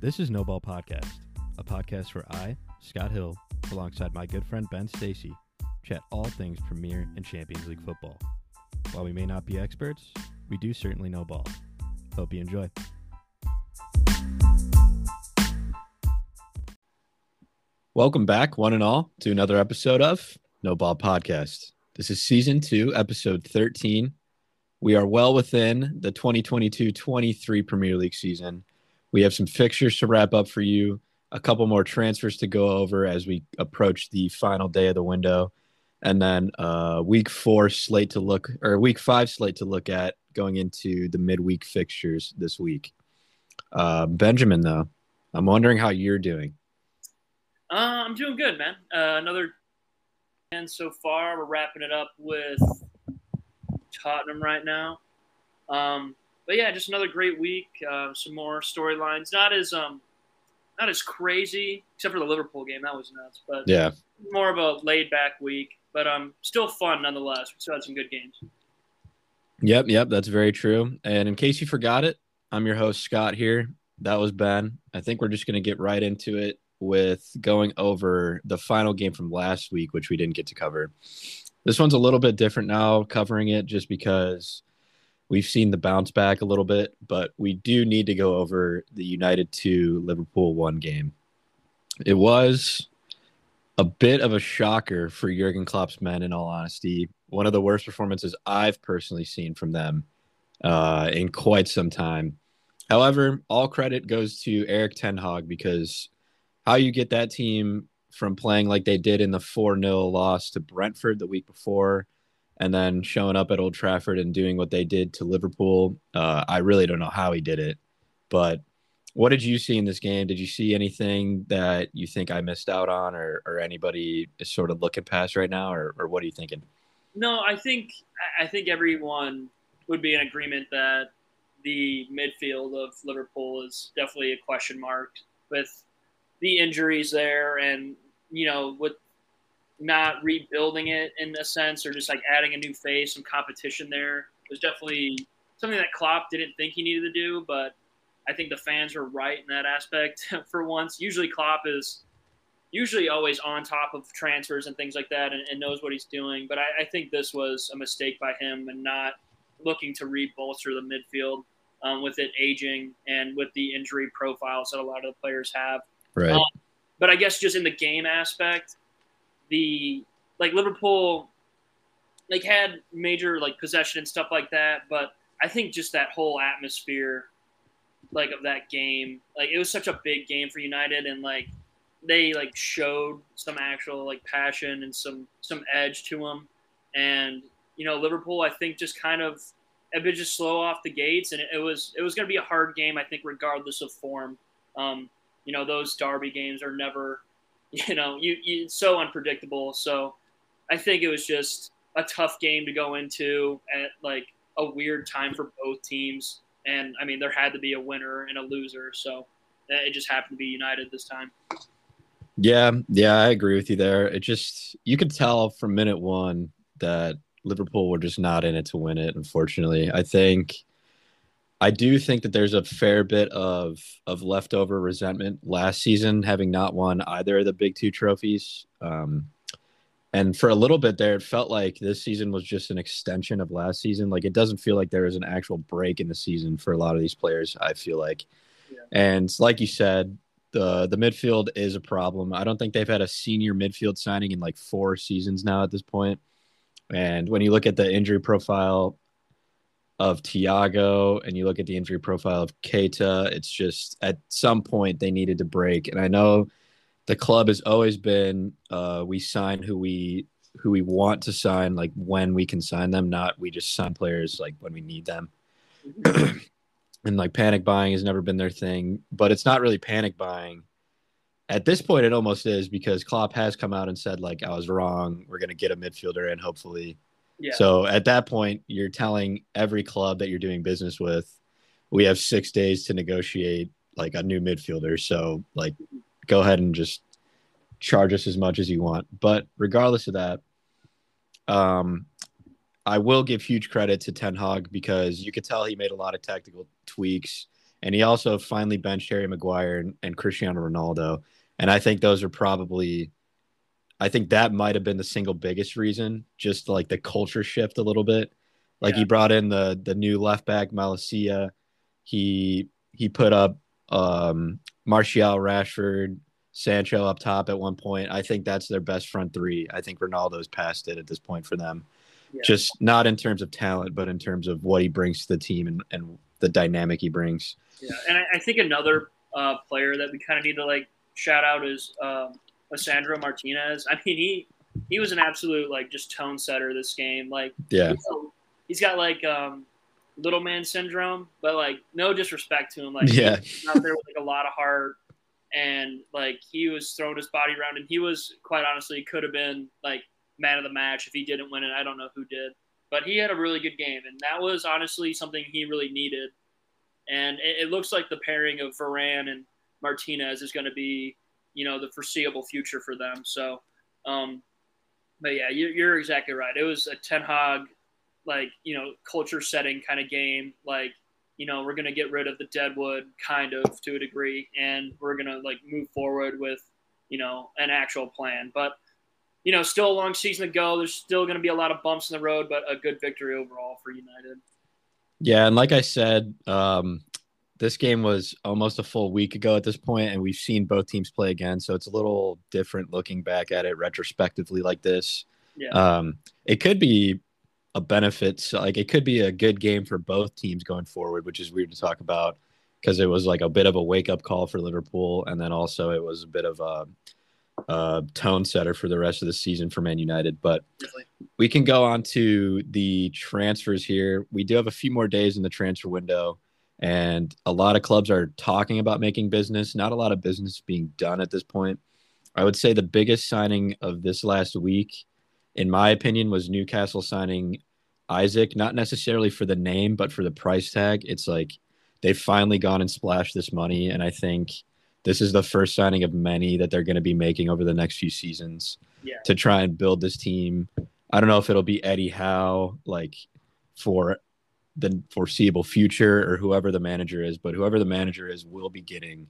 This is No Ball Podcast, a podcast where I, Scott Hill, alongside my good friend Ben Stacy, chat all things Premier and Champions League football. While we may not be experts, we do certainly know ball. Hope you enjoy. Welcome back, one and all, to another episode of No Ball Podcast. This is season two, episode 13. We are well within the 2022 23 Premier League season. We have some fixtures to wrap up for you, a couple more transfers to go over as we approach the final day of the window, and then uh, week four slate to look, or week five slate to look at going into the midweek fixtures this week. Uh, Benjamin, though, I'm wondering how you're doing. Uh, I'm doing good, man. Uh, another and so far, we're wrapping it up with Tottenham right now. Um, but yeah, just another great week. Uh, some more storylines. Not as um, not as crazy, except for the Liverpool game. That was nuts. But Yeah. more of a laid back week. But um, still fun nonetheless. We still had some good games. Yep, yep, that's very true. And in case you forgot it, I'm your host, Scott, here. That was Ben. I think we're just going to get right into it with going over the final game from last week, which we didn't get to cover. This one's a little bit different now, covering it just because we've seen the bounce back a little bit, but we do need to go over the United 2 Liverpool 1 game. It was a bit of a shocker for Jurgen Klopp's men, in all honesty. One of the worst performances I've personally seen from them uh, in quite some time. However, all credit goes to Erik Ten Hag because how you get that team from playing like they did in the 4 0 loss to Brentford the week before and then showing up at Old Trafford and doing what they did to Liverpool, uh, I really don't know how he did it. But what did you see in this game? Did you see anything that you think I missed out on or, or anybody is sort of looking past right now? Or, or what are you thinking? No, I think I think everyone would be in agreement that the midfield of Liverpool is definitely a question mark with the injuries there, and you know with not rebuilding it in a sense, or just like adding a new face, some competition there. was definitely something that Klopp didn't think he needed to do, but I think the fans were right in that aspect for once. Usually Klopp is usually always on top of transfers and things like that and, and knows what he's doing. But I, I, think this was a mistake by him and not looking to rebolster the midfield um, with it aging and with the injury profiles that a lot of the players have. Right. Um, but I guess just in the game aspect, the like Liverpool like had major like possession and stuff like that, but I think just that whole atmosphere like of that game, like it was such a big game for United and like they like showed some actual like passion and some some edge to them and you know Liverpool I think just kind of a bit just slow off the gates and it, it was it was going to be a hard game I think regardless of form. Um, you know those derby games are never you know you, you it's so unpredictable so I think it was just a tough game to go into at like a weird time for both teams and I mean there had to be a winner and a loser so it just happened to be United this time. Yeah, yeah, I agree with you there. It just you could tell from minute one that Liverpool were just not in it to win it. Unfortunately, I think I do think that there's a fair bit of of leftover resentment last season, having not won either of the big two trophies. Um, and for a little bit there, it felt like this season was just an extension of last season. Like it doesn't feel like there was an actual break in the season for a lot of these players. I feel like, yeah. and like you said, the the midfield is a problem. I don't think they've had a senior midfield signing in like four seasons now at this point. And when you look at the injury profile of Thiago and you look at the injury profile of Keita, it's just at some point they needed to break. And I know the club has always been uh, we sign who we who we want to sign, like when we can sign them, not we just sign players like when we need them. and like panic buying has never been their thing, but it's not really panic buying. At this point, it almost is because Klopp has come out and said like I was wrong. We're going to get a midfielder in, hopefully. Yeah. So at that point, you're telling every club that you're doing business with, we have six days to negotiate like a new midfielder. So like, go ahead and just charge us as much as you want. But regardless of that, um, I will give huge credit to Ten Hag because you could tell he made a lot of tactical tweaks and he also finally benched Harry Maguire and, and Cristiano Ronaldo. And I think those are probably, I think that might have been the single biggest reason, just like the culture shift a little bit. Like yeah. he brought in the the new left back Malacia. He he put up um, Martial, Rashford, Sancho up top at one point. I think that's their best front three. I think Ronaldo's past it at this point for them. Yeah. Just not in terms of talent, but in terms of what he brings to the team and, and the dynamic he brings. Yeah, and I, I think another uh, player that we kind of need to like shout out is um, Lisandro Martinez. I mean, he he was an absolute like just tone setter this game. Like, yeah, he's got like um, little man syndrome, but like no disrespect to him. Like, yeah, out there with like a lot of heart, and like he was throwing his body around, and he was quite honestly could have been like man of the match if he didn't win it. I don't know who did, but he had a really good game, and that was honestly something he really needed. And it, it looks like the pairing of Varane and Martinez is going to be, you know, the foreseeable future for them. So, um, but yeah, you're, you're exactly right. It was a Ten Hag, like you know, culture setting kind of game. Like you know, we're gonna get rid of the deadwood kind of to a degree, and we're gonna like move forward with, you know, an actual plan. But you know, still a long season to go. There's still going to be a lot of bumps in the road, but a good victory overall for United. Yeah, and like I said, um, this game was almost a full week ago at this point, and we've seen both teams play again, so it's a little different looking back at it retrospectively like this. Yeah. Um, it could be a benefit, so like it could be a good game for both teams going forward, which is weird to talk about because it was like a bit of a wake up call for Liverpool, and then also it was a bit of a uh, tone setter for the rest of the season for Man United. But we can go on to the transfers here. We do have a few more days in the transfer window, and a lot of clubs are talking about making business. Not a lot of business being done at this point. I would say the biggest signing of this last week, in my opinion, was Newcastle signing Isak, not necessarily for the name, but for the price tag. It's like they've finally gone and splashed this money. And I think this is the first signing of many that they're going to be making over the next few seasons yeah. to try and build this team. I don't know if it'll be Eddie Howe like for the foreseeable future or whoever the manager is, but whoever the manager is will be getting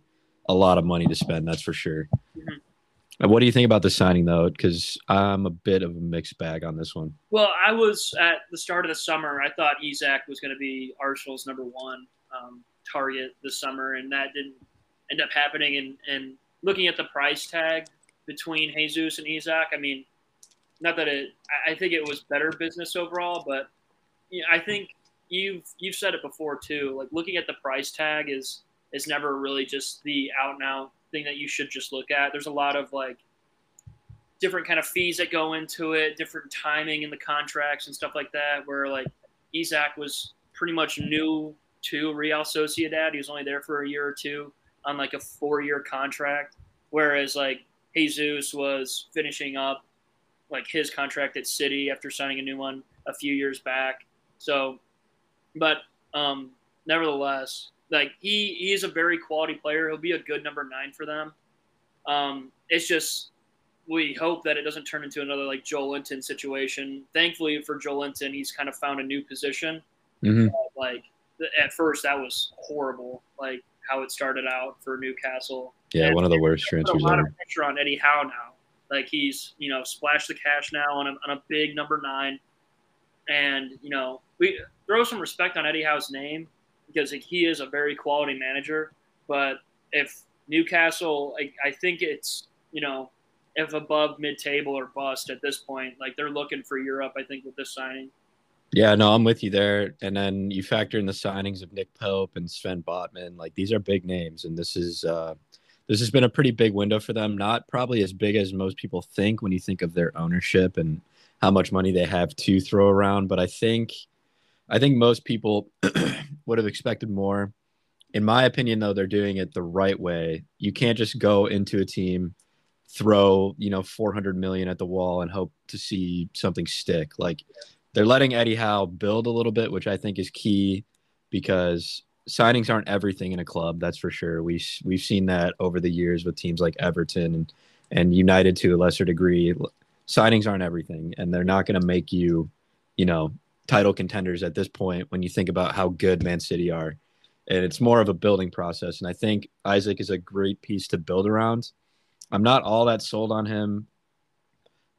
a lot of money to spend. That's for sure. Mm-hmm. What do you think about the signing though? Because I'm a bit of a mixed bag on this one. Well, I was at the start of the summer. I thought Isak was going to be Arsenal's number one um, target this summer, and that didn't end up happening. And, and looking at the price tag between Jesus and Isak, I mean, not that it, I think it was better business overall, but you know, I think you've you've said it before too. Like looking at the price tag is is never really just the out and out thing that you should just look at. There's a lot of like different kind of fees that go into it, different timing in the contracts and stuff like that. Where like Isak was pretty much new to Real Sociedad. He was only there for a year or two on like a four year contract, whereas like Jesus was finishing up like his contract at City after signing a new one a few years back. So, but um, nevertheless, like he he is a very quality player. He'll be a good number nine for them. Um, it's just we hope that it doesn't turn into another like Joelinton situation. Thankfully for Joelinton, he's kind of found a new position. Mm-hmm. Uh, like at first, that was horrible. Like how it started out for Newcastle. Yeah, and one of the worst transfers a lot ever. Of pressure on Eddie Howe now. Like he's you know splashed the cash now on a, on a big number nine, and you know we throw some respect on Eddie Howe's name because he is a very quality manager. But if Newcastle, I, I think it's you know if above mid table or bust at this point, like they're looking for Europe. I think with this signing. Yeah, no, I'm with you there. And then you factor in the signings of Nick Pope and Sven Botman. Like these are big names, and this is uh, this has been a pretty big window for them. Not probably as big as most people think when you think of their ownership and how much money they have to throw around. But I think I think most people would have expected more. In my opinion, though, they're doing it the right way. You can't just go into a team, throw you know 400 million at the wall and hope to see something stick. Like they're letting Eddie Howe build a little bit, which I think is key because signings aren't everything in a club. That's for sure. We we've seen that over the years with teams like Everton and and United to a lesser degree. Signings aren't everything, and they're not going to make you, you know, title contenders at this point. When you think about how good Man City are, and it's more of a building process. And I think Isak is a great piece to build around. I'm not all that sold on him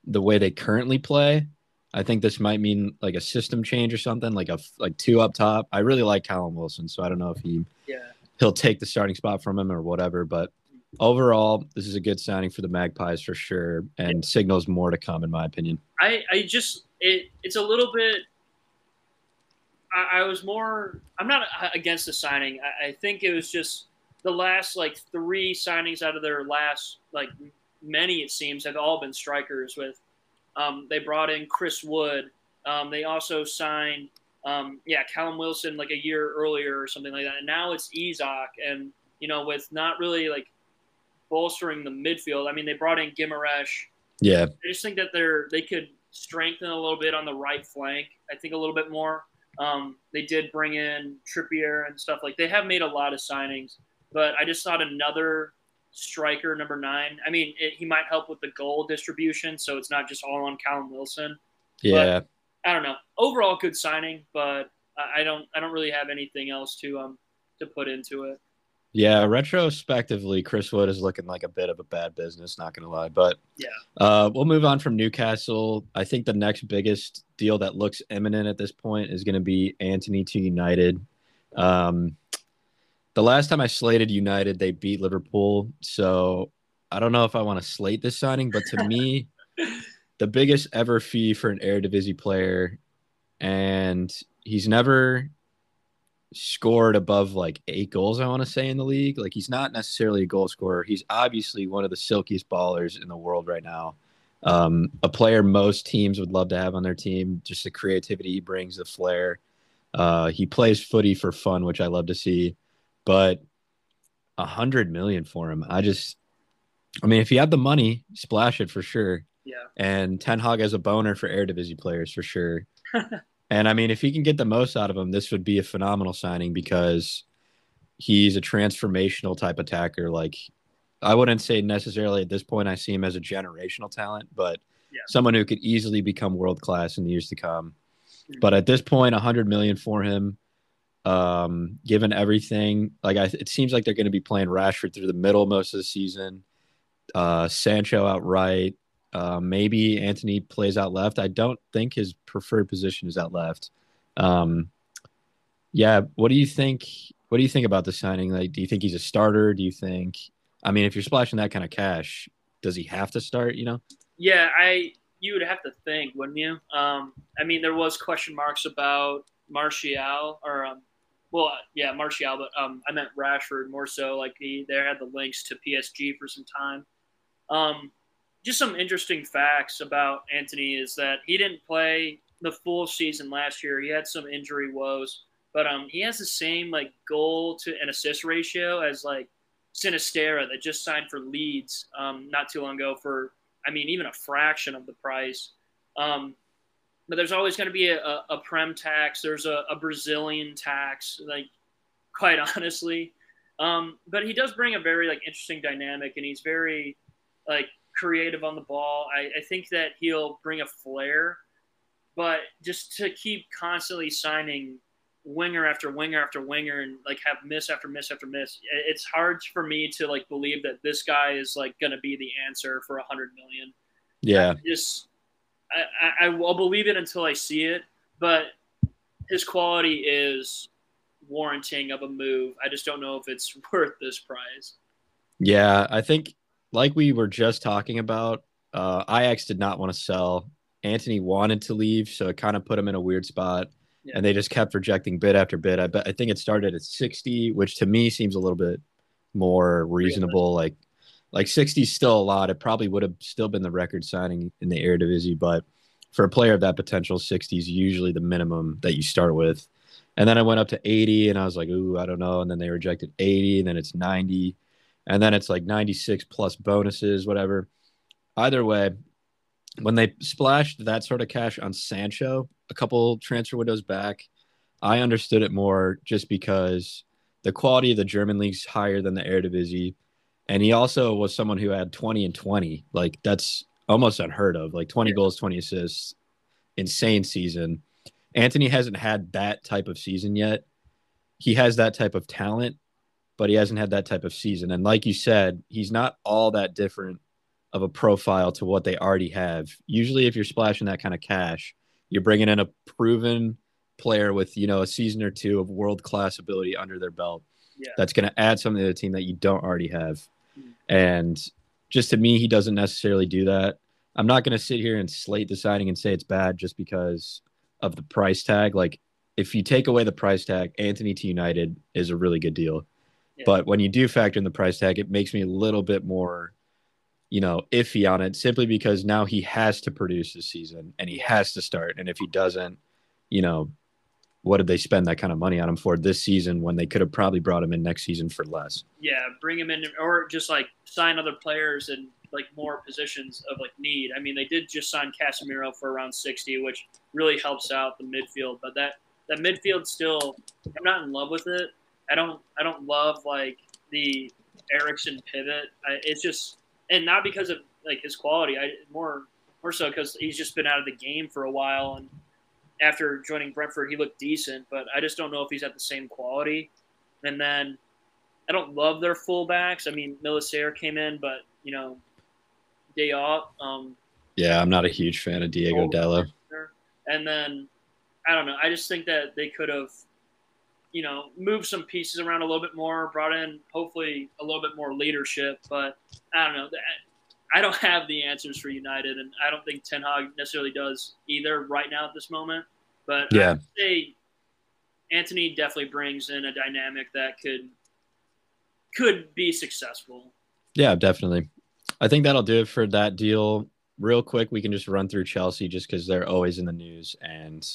the way they currently play. I think this might mean like a system change or something, like a like two up top. I really like Callum Wilson, so I don't know if he yeah he'll take the starting spot from him or whatever. But overall, this is a good signing for the Magpies for sure, and signals more to come, in my opinion. I I just it it's a little bit. I, I was more. I'm not against the signing. I, I think it was just the last like three signings out of their last like many it seems have all been strikers with um, they brought in chris wood um, they also signed um, yeah callum wilson like a year earlier or something like that and now it's Isak and you know with not really like bolstering the midfield i mean they brought in Guimaraes. yeah i just think that they're they could strengthen a little bit on the right flank i think a little bit more um, they did bring in Trippier and stuff like they have made a lot of signings but I just thought another striker, number nine. I mean, it, he might help with the goal distribution, so it's not just all on Callum Wilson. Yeah. But, I don't know. Overall, good signing, but I don't. I don't really have anything else to um to put into it. Yeah, retrospectively, Chris Wood is looking like a bit of a bad business. Not gonna lie, but yeah, uh, we'll move on from Newcastle. I think the next biggest deal that looks imminent at this point is going to be Antony to United. Um, the last time I slated United, they beat Liverpool. So I don't know if I want to slate this signing, but to me, the biggest ever fee for an Eredivisie player, and he's never scored above like eight goals. I want to say in the league, like he's not necessarily a goal scorer. He's obviously one of the silkiest ballers in the world right now. Um, a player most teams would love to have on their team. Just the creativity he brings, the flair. Uh, he plays footy for fun, which I love to see but a hundred million for him. I just, I mean, if he had the money, splash it for sure. Yeah. And Ten Hag has a boner for Eredivisie players for sure. and I mean, if he can get the most out of him, this would be a phenomenal signing because he's a transformational type attacker. Like, I wouldn't say necessarily at this point I see him as a generational talent, but yeah. someone who could easily become world class in the years to come. Mm-hmm. But at this point, a hundred million for him um, given everything, like I, it seems like they're going to be playing Rashford through the middle most of the season. Uh, Sancho outright. Uh, maybe Antony plays out left. I don't think his preferred position is out left. Um, yeah, what do you think? What do you think about the signing? Like, do you think he's a starter? Do you think? I mean, if you're splashing that kind of cash, does he have to start? You know? Yeah, I. You would have to think, wouldn't you? Um, I mean, there was question marks about Martial or um, well, yeah, Martial, but um, I meant Rashford more so. Like he, they had the links to PSG for some time. Um, just some interesting facts about Antony is that he didn't play the full season last year. He had some injury woes, but um, he has the same like goal to an assist ratio as like Sinisterra that just signed for Leeds um, not too long ago for, I mean, even a fraction of the price. Um, but there's always going to be a, a, a, prem tax. There's a, a, Brazilian tax, like quite honestly. Um, but he does bring a very like interesting dynamic, and he's very like creative on the ball. I, I think that he'll bring a flair, but just to keep constantly signing winger after winger after winger and like have miss after miss after miss it's hard for me to like believe that this guy is like going to be the answer for a hundred million yeah I just I, I, will believe it until I see it, but his quality is warranting of a move. I just don't know if it's worth this prize. Yeah, I think like we were just talking about, uh, Ajax did not want to sell. Antony wanted to leave, so it kind of put him in a weird spot. Yeah. And they just kept rejecting bid after bid. I bet I think it started at 60, which to me seems a little bit more reasonable. Really? Like like 60 is still a lot. It probably would have still been the record signing in the Eredivisie, but for a player of that potential, 60 is usually the minimum that you start with. And then I went up to 80 and I was like, ooh, I don't know. And then they rejected 80 and then it's 90. And then it's like 96 plus bonuses, whatever. Either way, when they splashed that sort of cash on Sancho a couple transfer windows back, I understood it more just because the quality of the German league's higher than the Eredivisie and he also was someone who had 20 and 20. Like that's almost unheard of. Like 20 yeah. goals, 20 assists, insane season. Antony hasn't had that type of season yet. he has that type of talent, but he hasn't had that type of season. And like you said, he's not all that different of a profile to what they already have. Usually, if you're splashing that kind of cash, you're bringing in a proven player with you know a season or two of world class ability under their belt. Yeah. That's going to add something to the team that you don't already have. Mm. And just to me, he doesn't necessarily do that. I'm not going to sit here and slate the signing and say it's bad just because of the price tag. Like, if you take away the price tag, Antony to United is a really good deal. Yeah. But when you do factor in the price tag, it makes me a little bit more, you know, iffy on it simply because now he has to produce this season and he has to start. And if he doesn't, you know, what did they spend that kind of money on him for this season when they could have probably brought him in next season for less? Yeah, bring him in, or just like sign other players and like more positions of like need. I mean, they did just sign Casemiro for around sixty, which really helps out the midfield. But that that midfield still, I'm not in love with it. I don't I don't love like the Eriksen pivot. I, it's just and not because of like his quality. I more more so because he's just been out of the game for a while and after joining Brentford, he looked decent, but I just don't know if he's at the same quality. And then I don't love their fullbacks. I mean, Malacia came in, but you know, day off. Um, Yeah, I'm not a huge fan of Diego Dalot. and then I don't know. I just think that they could have, you know, moved some pieces around a little bit more, brought in hopefully a little bit more leadership. But I don't know. I don't have the answers for United, and I don't think Ten Hag necessarily does either right now at this moment. But Yeah. I'd say Antony definitely brings in a dynamic that could could be successful. Yeah, definitely. I think that'll do it for that deal. Real quick, we can just run through Chelsea just because they're always in the news and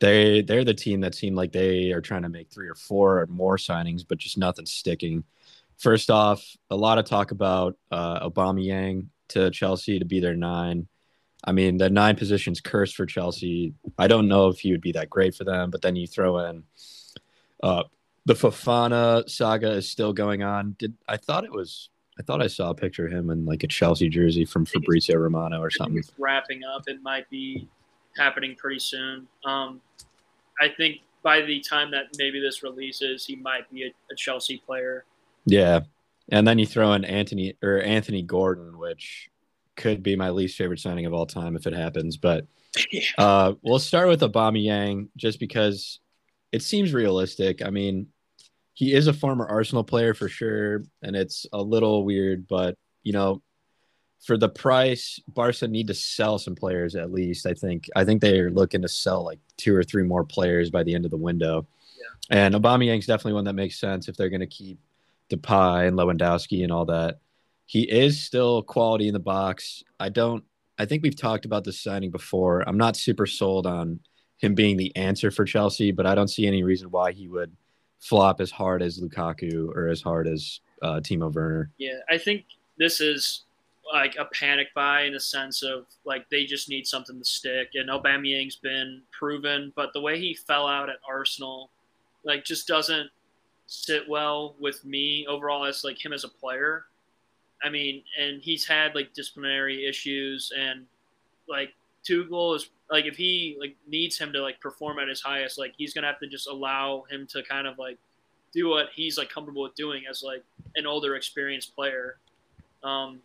they they're the team that seem like they are trying to make three or four or more signings, but just nothing's sticking. First off, a lot of talk about uh, Yang to Chelsea to be their nine. I mean, the nine position's cursed for Chelsea. I don't know if he would be that great for them, but then you throw in uh, the Fofana saga is still going on. Did I thought it was? I thought I saw a picture of him in like a Chelsea jersey from Fabrizio Romano or something. it's wrapping up. It might be happening pretty soon. Um, I think by the time that maybe this releases, he might be a, a Chelsea player. Yeah, and then you throw in Anthony or Anthony Gordon, which could be my least favorite signing of all time if it happens. But uh, we'll start with Aubameyang just because it seems realistic. I mean, he is a former Arsenal player for sure, and it's a little weird, but you know, for the price, Barca need to sell some players at least. I think. I think they're looking to sell like two or three more players by the end of the window. Yeah. And Aubameyang's definitely one that makes sense if they're going to keep Depay and Lewandowski and all that. He is still quality in the box. I don't. I think we've talked about this signing before. I'm not super sold on him being the answer for Chelsea, but I don't see any reason why he would flop as hard as Lukaku or as hard as uh, Timo Werner. Yeah, I think this is like a panic buy in the sense of like they just need something to stick. And Aubameyang's been proven, but the way he fell out at Arsenal, like, just doesn't sit well with me overall as like him as a player. I mean, and he's had like disciplinary issues and like Tuchel is like if he like needs him to like perform at his highest, like he's gonna have to just allow him to kind of like do what he's like comfortable with doing as like an older experienced player. Um,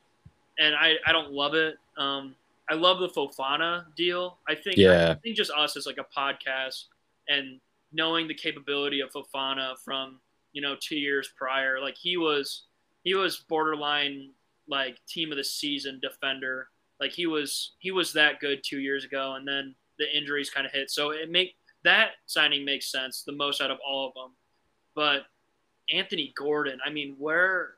and I, I don't love it. Um, I love the Fofana deal. I think Yeah. I think just us as like a podcast and knowing the capability of Fofana from you know two years prior, like he was he was borderline like team of the season defender. Like he was he was that good two years ago, and then the injuries kind of hit. So it make that signing makes sense the most out of all of them. But Anthony Gordon, I mean, where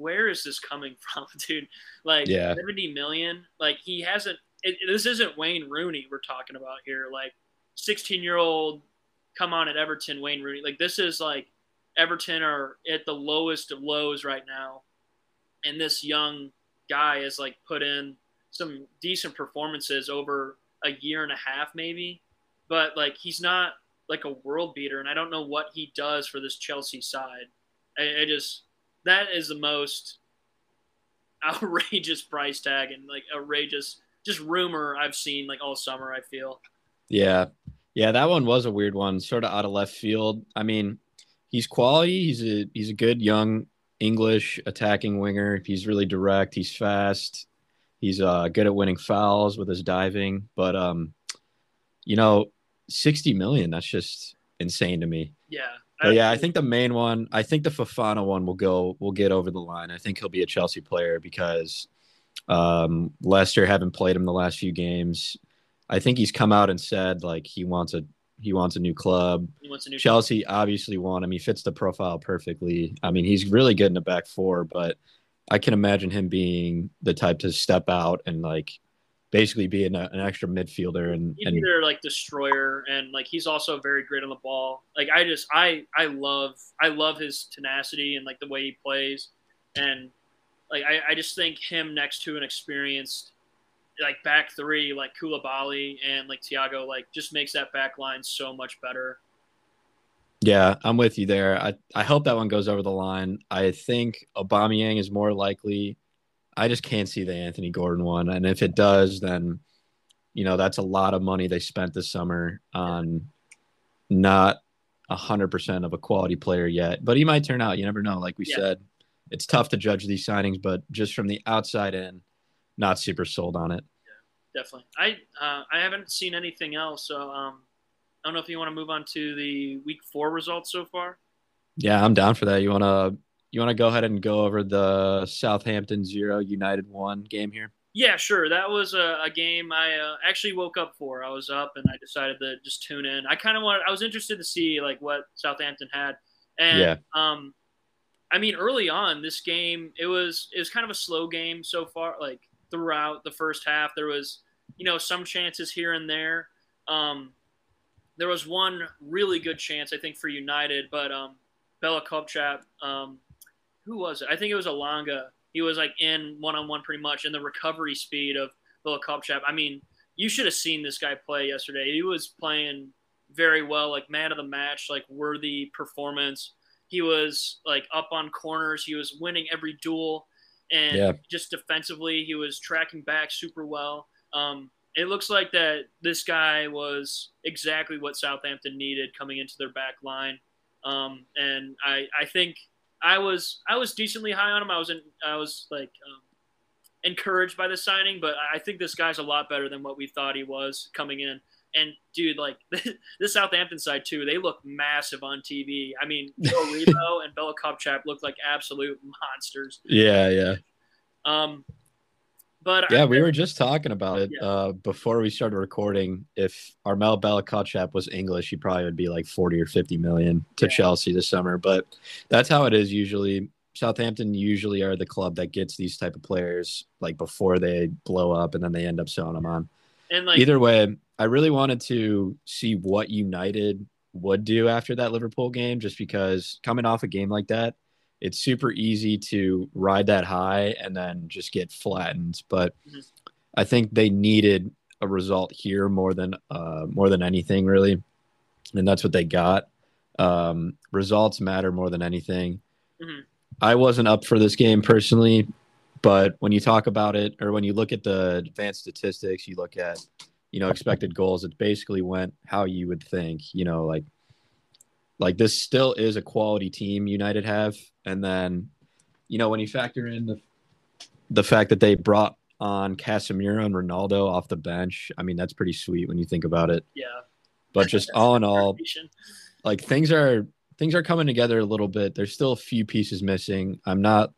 where is this coming from, dude? Like Yeah. 70 million. Like he hasn't it, this isn't Wayne Rooney we're talking about here. Like 16 year old come on at Everton, Wayne Rooney. Like this is like Everton are at the lowest of lows right now. And this young guy has like put in some decent performances over a year and a half maybe. But like he's not like a world beater and I don't know what he does for this Chelsea side. I, I just that is the most outrageous price tag and like outrageous just rumor I've seen like all summer. I feel Yeah. Yeah, that one was a weird one, sort of out of left field. I mean, he's quality. He's a he's a good young English attacking winger. He's really direct. He's fast. He's uh, good at winning fouls with his diving. But um, you know, sixty million. That's just insane to me. Yeah. But yeah, I think the main one, I think the Fofana one will go, will get over the line. I think he'll be a Chelsea player because um, Leicester haven't played him the last few games. I think he's come out and said like he wants a he wants a new club. He wants a new Chelsea obviously want him. He fits the profile perfectly. I mean, he's really good in the back four, but I can imagine him being the type to step out and like basically be an, uh, an extra midfielder and, and be their like destroyer, and like he's also very great on the ball. Like I just I I love I love his tenacity and like the way he plays, and like I, I just think him next to an experienced like back three like Koulibaly and like Thiago like just makes that back line so much better. yeah, I'm with you there. I, I hope that one goes over the line. I think Aubameyang is more likely. I just can't see the Anthony Gordon one, and if it does, then you know that's a lot of money they spent this summer on not a hundred percent of a quality player yet. But he might turn out. You never know. Like we Yeah. said, it's tough to judge these signings, but just from the outside in, not super sold on it. Definitely. I uh, I haven't seen anything else, so um, I don't know if you want to move on to the week four results so far. Yeah, I'm down for that. You wanna you wanna go ahead and go over the Southampton zero United one game here? Yeah, sure. That was a, a game I uh, actually woke up for. I was up and I decided to just tune in. I kind of wanted. I was interested to see like what Southampton had, and Yeah. um, I mean, early on this game, it was it was kind of a slow game so far. Like throughout the first half, there was you know some chances here and there. Um, there was one really good chance I think for United, but um, Bella-Kotchap, um, who was it? I think it was Elanga. He was like in one on one pretty much, and the recovery speed of Bella-Kotchap. I mean, you should have seen this guy play yesterday. He was playing very well, like man of the match, like worthy performance. He was like up on corners. He was winning every duel, and Yeah. just defensively, he was tracking back super well. Um, it looks like that this guy was exactly what Southampton needed coming into their back line, um, and I I think I was I was decently high on him. I was in, I was like um, encouraged by the signing, but I think this guy's a lot better than what we thought he was coming in. And dude, like the Southampton side too, they look massive on TV. I mean, Joe Aribo and Bella-Kotchap look like absolute monsters. Yeah, yeah. Um, but Yeah, I, we were just talking about it Yeah. uh, before we started recording. If Armel Bella-Kotchap was English, he probably would be like 40 or 50 million to Yeah. Chelsea this summer. But that's how it is usually. Southampton usually are the club that gets these type of players like before they blow up and then they end up selling them on. and like Either way, I really wanted to see what United would do after that Liverpool game, just because coming off a game like that, it's super easy to ride that high and then just get flattened. But Mhm. I think they needed a result here more than uh, more than anything, really, and that's what they got. Um, results matter more than anything. Mhm. I wasn't up for this game personally, but when you talk about it or when you look at the advanced statistics, you look at you know expected goals. It basically went how you would think. You know, like like this still is a quality team United have, and then you know when you factor in the the fact that they brought on Casemiro and Ronaldo off the bench, I mean that's pretty sweet when you think about it. yeah, But just all in all, like things are things are coming together a little bit. There's still a few pieces missing. I'm not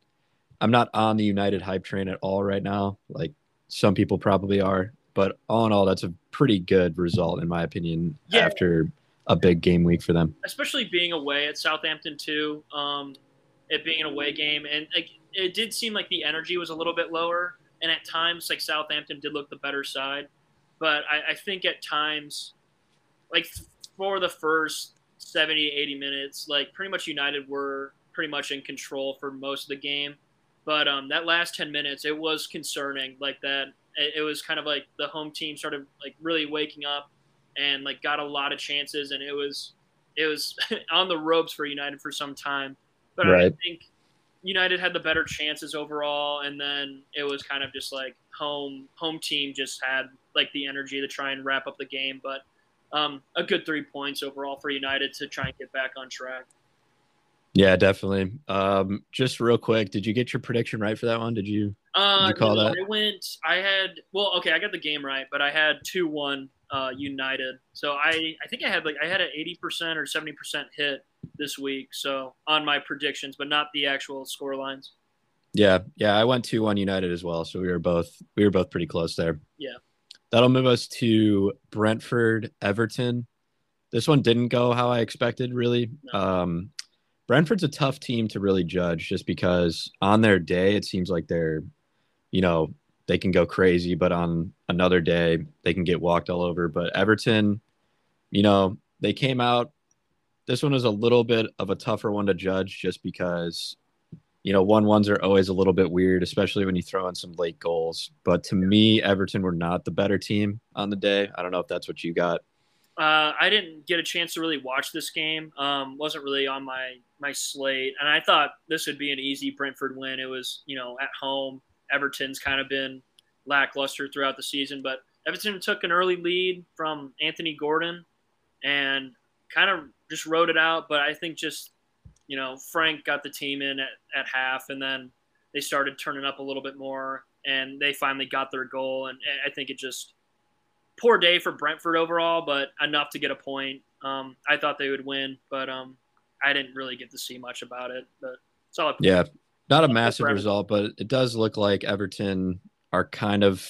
I'm not on the United hype train at all right now. Like some people probably are, but all in all, that's a pretty good result in my opinion Yeah. after a big game week for them. especially being away at Southampton too. Um, it being an away game, and like it did seem like the energy was a little bit lower, and at times like Southampton did look the better side, but I, I think at times, like for the first 70, 80 minutes, like pretty much United were pretty much in control for most of the game. But um, that last 10 minutes, it was concerning. Like that, it, it was kind of like the home team started like really waking up and like got a lot of chances, and it was it was on the ropes for United for some time. But I think United had the better chances overall, and then it was kind of just like home home team just had like the energy to try and wrap up the game. But um, a good three points overall for United to try and get back on track. Yeah, definitely. Um, just real quick, did you get your prediction right for that one? Did you? Uh, did you call no, that? I went. I had. Well, okay, I got the game right, but I had two one uh, United. So I, I think I had like I had an eighty percent or seventy percent hit this week. So on my predictions, but not the actual score lines. Yeah, yeah, I went two one United as well, so we were both we were both pretty close there. Yeah. That'll move us to Brentford Everton. This one didn't go how I expected, really. No. Um, Brentford's a tough team to really judge just because on their day it seems like they're, you know, they can go crazy, but on another day they can get walked all over. But Everton, you know, they came out. This one is a little bit of a tougher one to judge just because, you know, one ones are always a little bit weird, especially when you throw in some late goals. But to me, Everton were not the better team on the day. I don't know if that's what you got. Uh, I didn't get a chance to really watch this game. Um, wasn't really on my my slate, and I thought this would be an easy Brentford win. It was, you know, at home. Everton's kind of been lackluster throughout the season, but Everton took an early lead from Anthony Gordon and kind of just rode it out. But I think just, you know, Frank got the team in at, at half, and then they started turning up a little bit more, and they finally got their goal. And I think it just poor day for Brentford overall, but enough to get a point. Um, I thought they would win, but um, I didn't really get to see much about it. But solid. Yeah, not a massive result, but it does look like Everton are kind of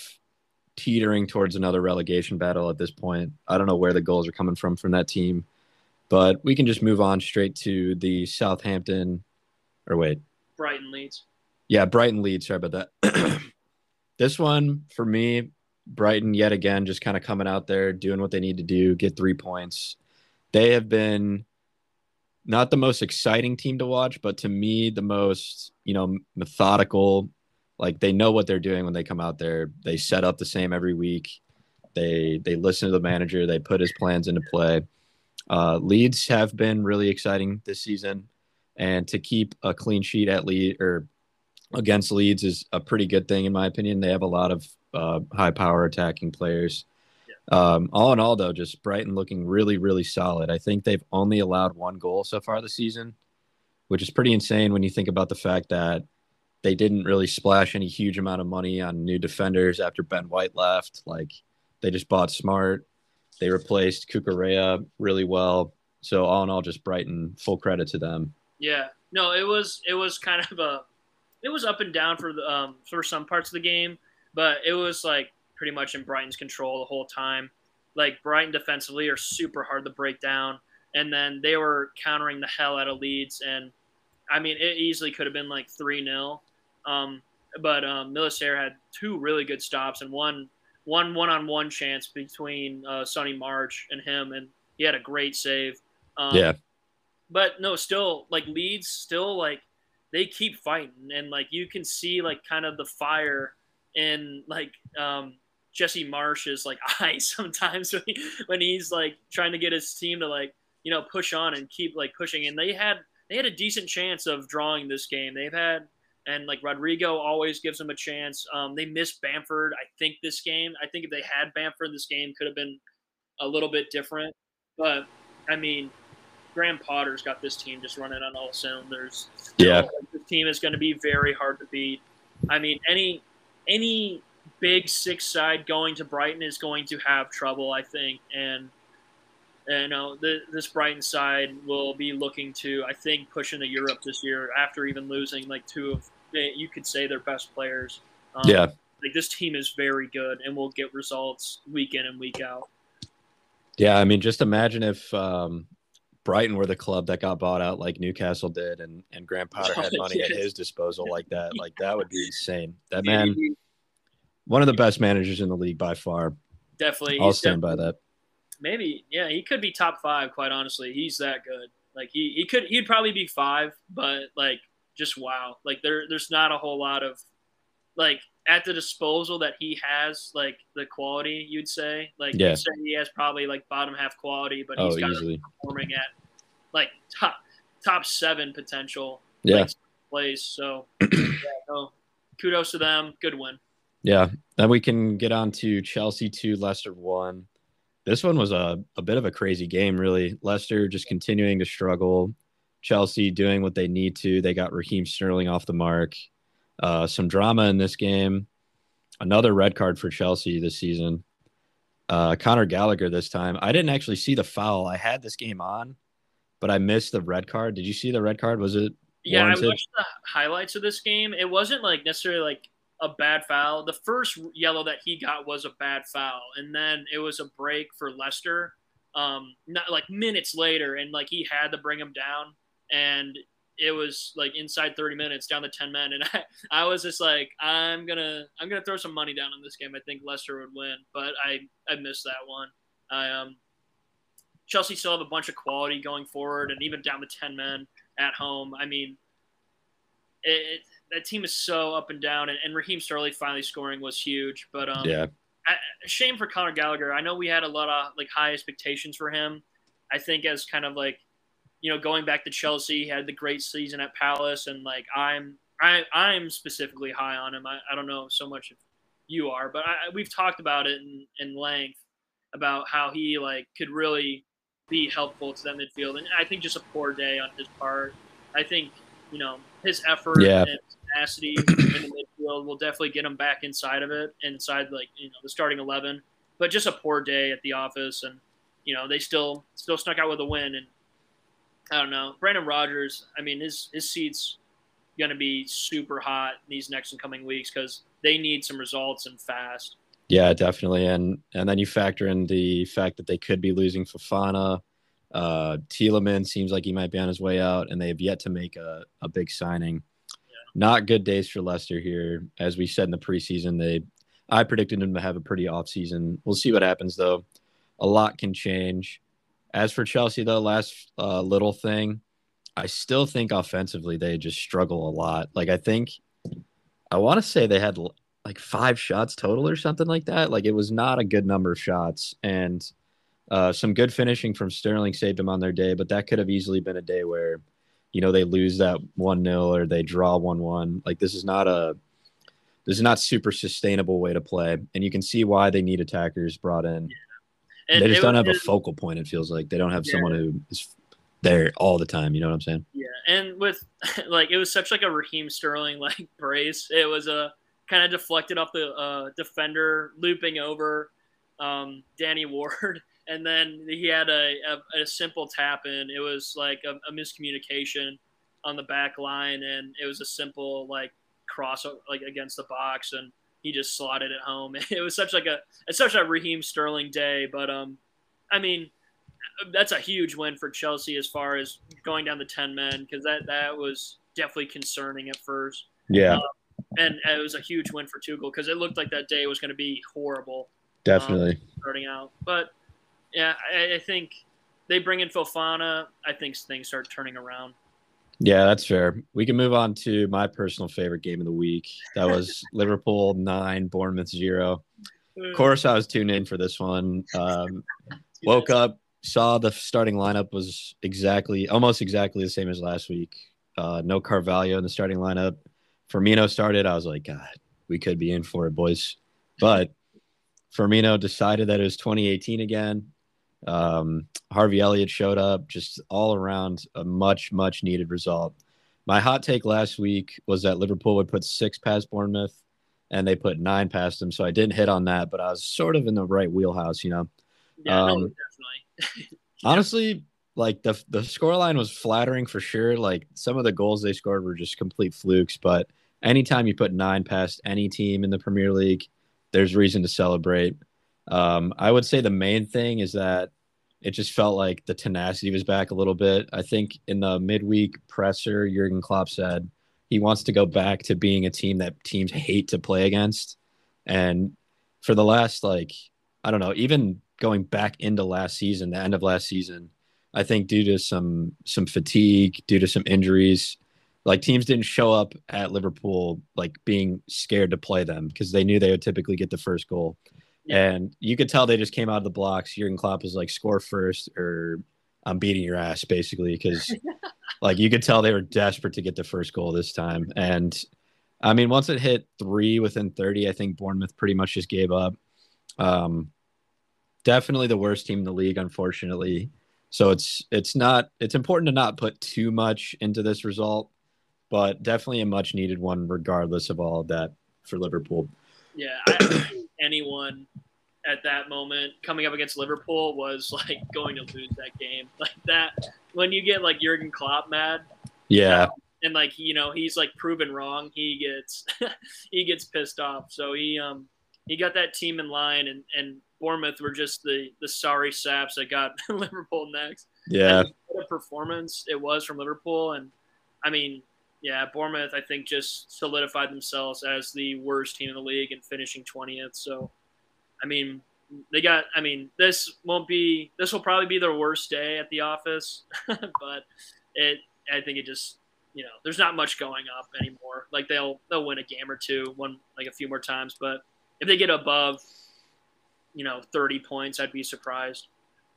teetering towards another relegation battle at this point. I don't know where the goals are coming from from that team, but we can just move on straight to the Southampton, or wait, Brighton Leeds. yeah, Brighton lead. Sorry about that. this one for me, Brighton yet again just kind of coming out there doing what they need to do, get three points. They have been not the most exciting team to watch, but to me the most you know methodical. Like they know what they're doing when they come out there. They set up the same every week. They they listen to the manager. They put his plans into play. Uh, Leeds have been really exciting this season, and to keep a clean sheet at lead or against Leeds is a pretty good thing in my opinion. They have a lot of uh, high power attacking players. Um, all in all, though, just Brighton looking really, really solid. I think they've only allowed one goal so far this season, which is pretty insane when you think about the fact that they didn't really splash any huge amount of money on new defenders after Ben White left. Like they just bought smart. They replaced Cucurella really well. So all in all, just Brighton. Full credit to them. Yeah. No, it was it was kind of a it was up and down for the um for some parts of the game, but it was like pretty much in Brighton's control the whole time. Like Brighton defensively are super hard to break down, and then they were countering the hell out of Leeds, and I mean it easily could have been like three 0 um, but um, Meslier had two really good stops and one one one on one chance between uh, Solly March and him, and he had a great save. Um, Yeah. but no, still like Leeds, still like they keep fighting, and like you can see like kind of the fire in like um, Jesse Marsh's like eyes sometimes when, he, when he's like trying to get his team to like you know push on and keep like pushing. And they had they had a decent chance of drawing this game. They've had and like Rodrigo always gives them a chance. Um, they missed Bamford, I think this game. I think if they had Bamford, this game could have been a little bit different. But I mean, Graham Potter's got this team just running on all cylinders. Yeah. like, this team is going to be very hard to beat. I mean, any any big six side going to Brighton is going to have trouble, I think, and. And, you know, the, this Brighton side will be looking to, I think, push into Europe this year after even losing like two of, you could say, their best players. Um, Yeah. like this team is very good and will get results week in and week out. Yeah, I mean, just imagine if um, Brighton were the club that got bought out like Newcastle did, and and Graham Potter had money at his disposal like that. Like that would be insane. That man, one of the best managers in the league by far. definitely. I'll stand by that. Maybe, yeah, he could be top five. Quite honestly, he's that good. Like he, he could, he'd probably be five, but like just wow. Like there, there's not a whole lot of like at the disposal that he has. Like the quality, you'd say. Like Yeah. you'd say he has probably like bottom half quality, but Oh, he's got easily. performing at like top top seven potential. Yeah, like, plays. So yeah, no, kudos to them. Good win. yeah. Then we can get on to Chelsea two, Leicester one. This one was a, a bit of a crazy game, really. Leicester just continuing to struggle. Chelsea doing what they need to. They got Raheem Sterling off the mark. Uh, some drama in this game. Another red card for Chelsea this season. Uh, Conor Gallagher this time. I didn't actually see the foul. I had this game on, but I missed the red card. Did you see the red card? Was it? Yeah, warranted? I watched the highlights of this game. It wasn't like necessarily like a bad foul. The first yellow that he got was a bad foul, and then it was a break for Leicester. Um, not like minutes later, and like he had to bring him down, and it was like inside 30 minutes down to 10 men and I, I was just like i'm gonna i'm gonna throw some money down on this game. I think leicester would win but i i missed that one. I um chelsea still have a bunch of quality going forward and even down to 10 men at home. I mean it, it that team is so up and down and, and raheem sterling finally scoring was huge but um yeah. I, shame for conor gallagher. I know we had a lot of like high expectations for him. I think as kind of like you know, going back to Chelsea, he had the great season at Palace, and like I'm, I, I'm specifically high on him. I, I don't know so much if you are, but I, we've talked about it in, in length about how he like could really be helpful to that midfield, and I think just a poor day on his part. I think you know his effort yeah. and tenacity in the midfield will definitely get him back inside of it, inside like you know the starting eleven. But just a poor day at the office, and you know they still still snuck out with a win, and I don't know. Brendan Rodgers, I mean, his his seat's going to be super hot these next and coming weeks because they need some results and fast. Yeah, definitely. And and then you factor in the fact that they could be losing Fofana. Uh, Tielemans seems like he might be on his way out, and they have yet to make a, a big signing. Yeah. Not good days for Leicester here. As we said in the preseason, they I predicted them to have a pretty off season. We'll see what happens though. A lot can change. As for Chelsea, though, last uh, little thing, I still think offensively they just struggle a lot. Like I think I want to say they had like five shots total or something like that. Like it was not a good number of shots, and uh, some good finishing from Sterling saved them on their day. But that could have easily been a day where, you know, they lose that one 0 or they draw one one. Like this is not a this is not super sustainable way to play, and you can see why they need attackers brought in. Yeah and they just don't have a focal point. It feels like they don't have yeah. someone who is there all the time. You know what I'm saying? Yeah, and with like it was such like a Raheem Sterling like brace. It was a kind of deflected off the uh, defender, looping over um, Danny Ward, and then he had a, a, a simple tap in. It was like a, a, miscommunication on the back line, and it was a simple like cross like against the box and he just slotted it home. It was such like a it's such a Raheem Sterling day, but um, I mean, that's a huge win for Chelsea as far as going down the ten men because that that was definitely concerning at first. Yeah, uh, and it was a huge win for Tuchel because it looked like that day was going to be horrible. Definitely um, starting out, but yeah, I, I think they bring in Fofana. I think things start turning around. Yeah, that's fair. We can move on to my personal favorite game of the week. That was Liverpool nine, Bournemouth zero. Of course, I was tuned in for this one. Um, woke up, saw the starting lineup was exactly, almost exactly the same as last week. Uh, no Carvalho in the starting lineup. Firmino started. I was like, God, we could be in for it, boys. But Firmino decided that it was 2018 again. Um, Harvey Elliott showed up, just all around a much, much needed result. My hot take last week was that Liverpool would put six past Bournemouth and they put nine past them. So I didn't hit on that, but I was sort of in the right wheelhouse, you know. Yeah, um, no, definitely. honestly, like the the scoreline was flattering for sure. Like some of the goals they scored were just complete flukes, but anytime you put nine past any team in the Premier League, there's reason to celebrate. Um, I would say the main thing is that it just felt like the tenacity was back a little bit. I think in the midweek presser, Jurgen Klopp said he wants to go back to being a team that teams hate to play against. And for the last, like, I don't know, even going back into last season, the end of last season, I think due to some some fatigue, due to some injuries, like teams didn't show up at Liverpool like being scared to play them because they knew they would typically get the first goal. And you could tell they just came out of the blocks. Jurgen Klopp is like, score first or I'm beating your ass, basically, because like you could tell they were desperate to get the first goal this time. And I mean, once it hit three within 30, I think Bournemouth pretty much just gave up. Um, definitely the worst team in the league, unfortunately. So it's it's not it's important to not put too much into this result, but definitely a much needed one regardless of all of that for Liverpool. Yeah, I anyone at that moment coming up against Liverpool was like going to lose that game like that. When you get like Jurgen Klopp mad, Yeah, and like you know he's like proven wrong, he gets he gets pissed off. So he um he got that team in line, and and Bournemouth were just the the sorry saps that got Liverpool next. yeah, And what a performance it was from Liverpool, and I mean. Yeah, Bournemouth, I think, just solidified themselves as the worst team in the league and finishing 20th. So, I mean, they got. I mean, this won't be. This will probably be their worst day at the office, but it. I think it just. You know, there's not much going up anymore. Like they'll they'll win a game or two, one like a few more times, but if they get above, you know, 30 points, I'd be surprised.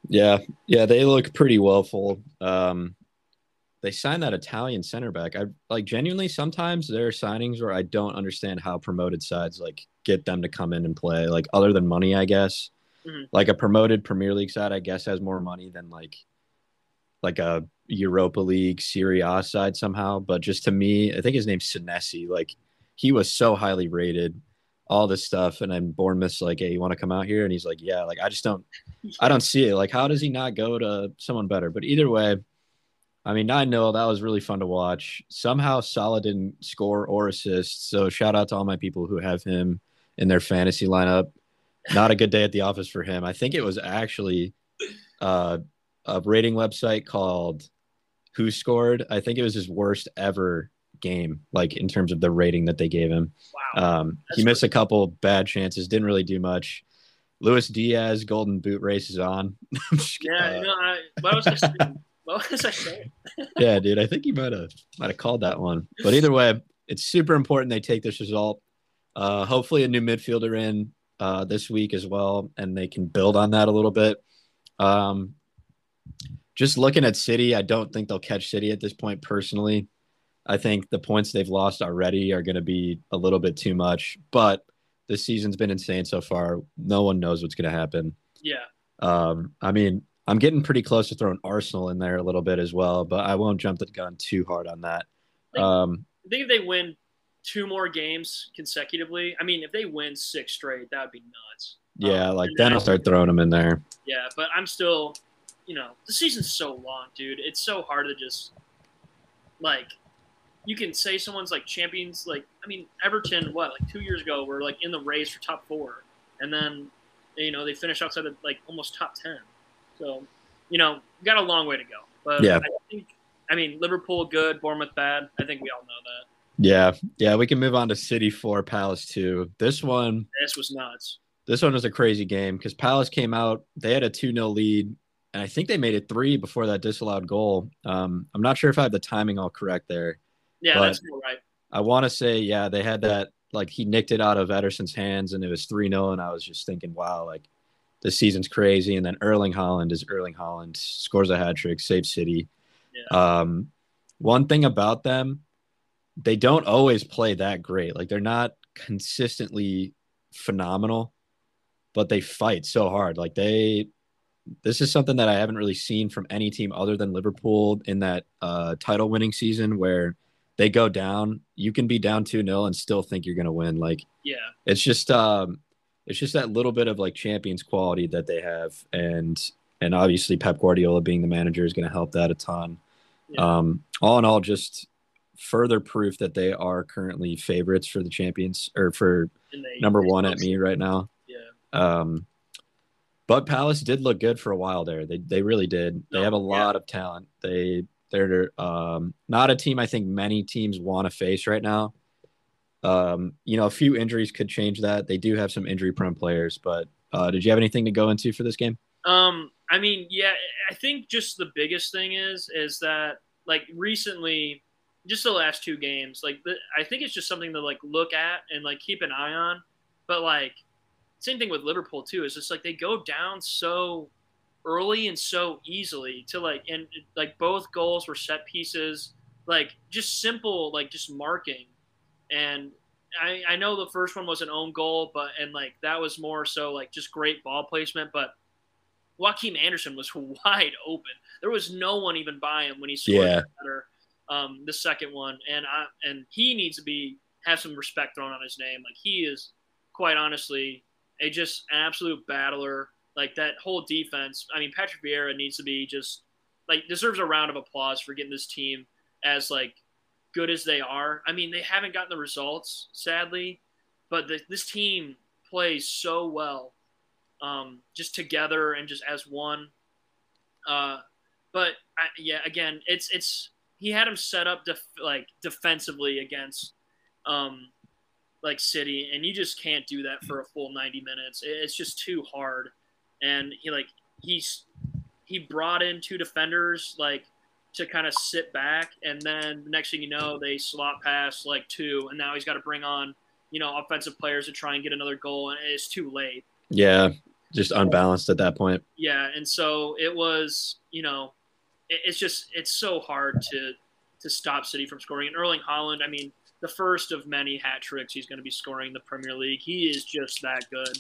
yeah, yeah. They look pretty well full. Um, they signed that Italian center back. I like genuinely sometimes there are signings where I don't understand how promoted sides like get them to come in and play. Like other than money, I guess. Mhm. Like a promoted Premier League side, I guess has more money than like like a Europa League Serie A side somehow. But just to me, I think his name's Senesi. Like he was so highly rated, all this stuff, and then Bournemouth's like, "Hey, you want to come out here?" And he's like, "Yeah." Like I just don't, I don't see it. Like how does he not go to someone better? But either way, I mean, nine 0 that was really fun to watch. Somehow Salah didn't score or assist, so shout out to all my people who have him in their fantasy lineup. Not a good day at the office for him. I think it was actually uh, a rating website called Who Scored. I think it was his worst ever game, like in terms of the rating that they gave him. Wow. Um, he missed a couple bad chances, didn't really do much. Luis Diaz Golden Boot race is on. yeah, Uh, no, I, was saying? What was I saying? yeah, dude. I think you might have might have called that one. But either way, it's super important they take this result. Uh, hopefully, a new midfielder in uh, this week as well, and they can build on that a little bit. Um, just looking at City, I don't think they'll catch City at this point. Personally, I think the points they've lost already are going to be a little bit too much. But this season's been insane so far. No one knows what's going to happen. Yeah, Um, I mean, I'm getting pretty close to throwing Arsenal in there a little bit as well, but I won't jump the gun too hard on that. Um, I think if they win two more games consecutively, I mean, if they win six straight, that would be nuts. yeah, Um, like then I'll start throwing them in there. Yeah, but I'm still, you know, the season's so long, dude. It's so hard to just like you can say someone's like champions like I mean Everton what like 2 years ago were like in the race for top 4 and then you know they finished outside of like almost top 10. So, you know, got a long way to go. But Yeah. I think I mean Liverpool good, Bournemouth bad. I think we all know that. Yeah, yeah, we can move on to City four, Palace two. This one, This was nuts. this one was a crazy game because Palace came out, they had a two 0 lead, and I think they made it three before that disallowed goal. Um, I'm not sure if I have the timing all correct there. Yeah, that's right. I want to say, yeah, they had that like he nicked it out of Ederson's hands and it was 3 0. And I was just thinking, wow, like this season's crazy. And then Erling Haaland is Erling Haaland, scores a hat trick, saves City. Um, one thing about them, they don't always play that great. Like they're not consistently phenomenal, but they fight so hard. Like they, this is something that I haven't really seen from any team other than Liverpool in that uh, title winning season where they go down. You can be down 2 0 and still think you're going to win. Like Yeah. it's just, um, it's just that little bit of like champions quality that they have. And, and obviously Pep Guardiola being the manager is going to help that a ton. Yeah. Um, all in all, just further proof that they are currently favorites for the champions or for they, number they one at me right now. Yeah. Um, but Palace did look good for a while there. They they really did. They No, have a yeah. lot of talent. They they're um, not a team I think many teams want to face right now. Um, you know, a few injuries could change that. They do have some injury prone players, but uh, did you have anything to go into for this game? Um, I mean, yeah, I think just the biggest thing is is that like recently, just the last two games, like the, I think it's just something to like look at and like keep an eye on. But like, same thing with Liverpool too. Is just like they go down so early and so easily to like and like both goals were set pieces, like just simple like just marking, and I I know the first one was an own goal, but and like that was more so like just great ball placement, but Joachim Andersen was wide open. There was no one even by him when he scored Yeah. better, um, the second one, and I and he needs to be have some respect thrown on his name. Like he is, quite honestly, a just an absolute battler. Like that whole defense. I mean, Patrick Vieira needs to be just like deserves a round of applause for getting this team as like good as they are. I mean, they haven't gotten the results, sadly, but the, this team plays so well, um, just together and just as one. Uh, but I, yeah, again, it's it's he had him set up def- like defensively against um, like City, and you just can't do that for a full ninety minutes. It's just too hard, and he like he's he brought in two defenders like to kind of sit back, and then the next thing you know, they slot pass like two, and now he's got to bring on you know offensive players to try and get another goal, and it's too late. Yeah, just unbalanced at that point. Yeah, and so it was, you know, it, it's just it's so hard to to stop City from scoring. And Erling Haaland, I mean, the first of many hat tricks he's going to be scoring in the Premier League. He is just that good.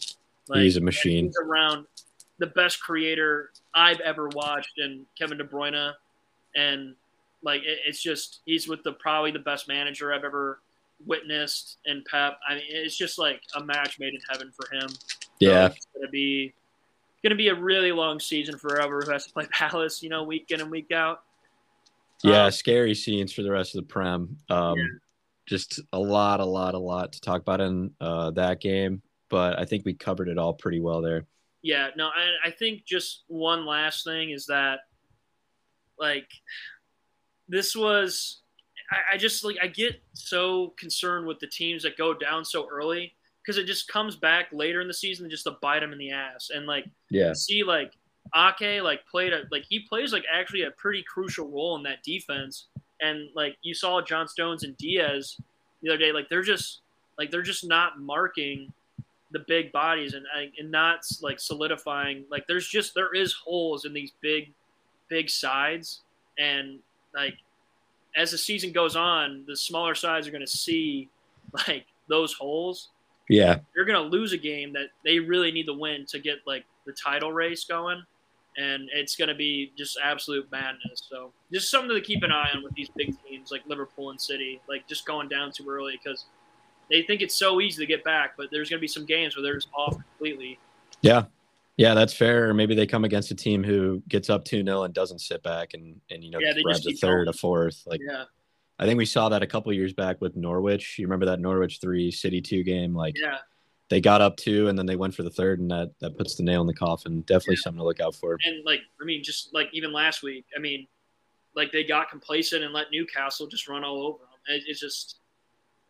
He's a machine. He's around the best creator I've ever watched, and Kevin De Bruyne, and like it, it's just he's with the probably the best manager I've ever witnessed in Pep. I mean, it's just like a match made in heaven for him. Yeah, it's gonna be gonna be a really long season for whoever who has to play Palace, you know, week in and week out. yeah, Um, scary scenes for the rest of the Prem. Um, Yeah. Just a lot, a lot, a lot to talk about in uh, that game, but I think we covered it all pretty well there. yeah, no, I, I think just one last thing is that like this was I, I just like I get so concerned with the teams that go down so early because it just comes back later in the season just to bite them in the ass and like Yeah, see like Ake like played a like he plays like actually a pretty crucial role in that defense. And like you saw John Stones and Dias the other day, like they're just like they're just not marking the big bodies and and not like solidifying. Like there's just there is holes in these big big sides. And like as the season goes on, the smaller sides are going to see like those holes. Yeah, they're going to lose a game that they really need to win to get like the title race going. And it's going to be just absolute madness. So just something to keep an eye on with these big teams like liverpool and city like just going down too early because they think it's so easy to get back but there's going to be some games where they're just off completely. Yeah, yeah. That's fair. Or maybe they come against a team who gets up two 0 and doesn't sit back and and you know Yeah, grabs a third, going. a fourth. Like yeah I think we saw that a couple years back with Norwich. You remember that Norwich three City two game? Like yeah they got up two and then they went for the third, and that that puts the nail in the coffin. Definitely something to look out for. and like i mean just like even last week i mean like they got complacent and let newcastle just run all over them it, it's just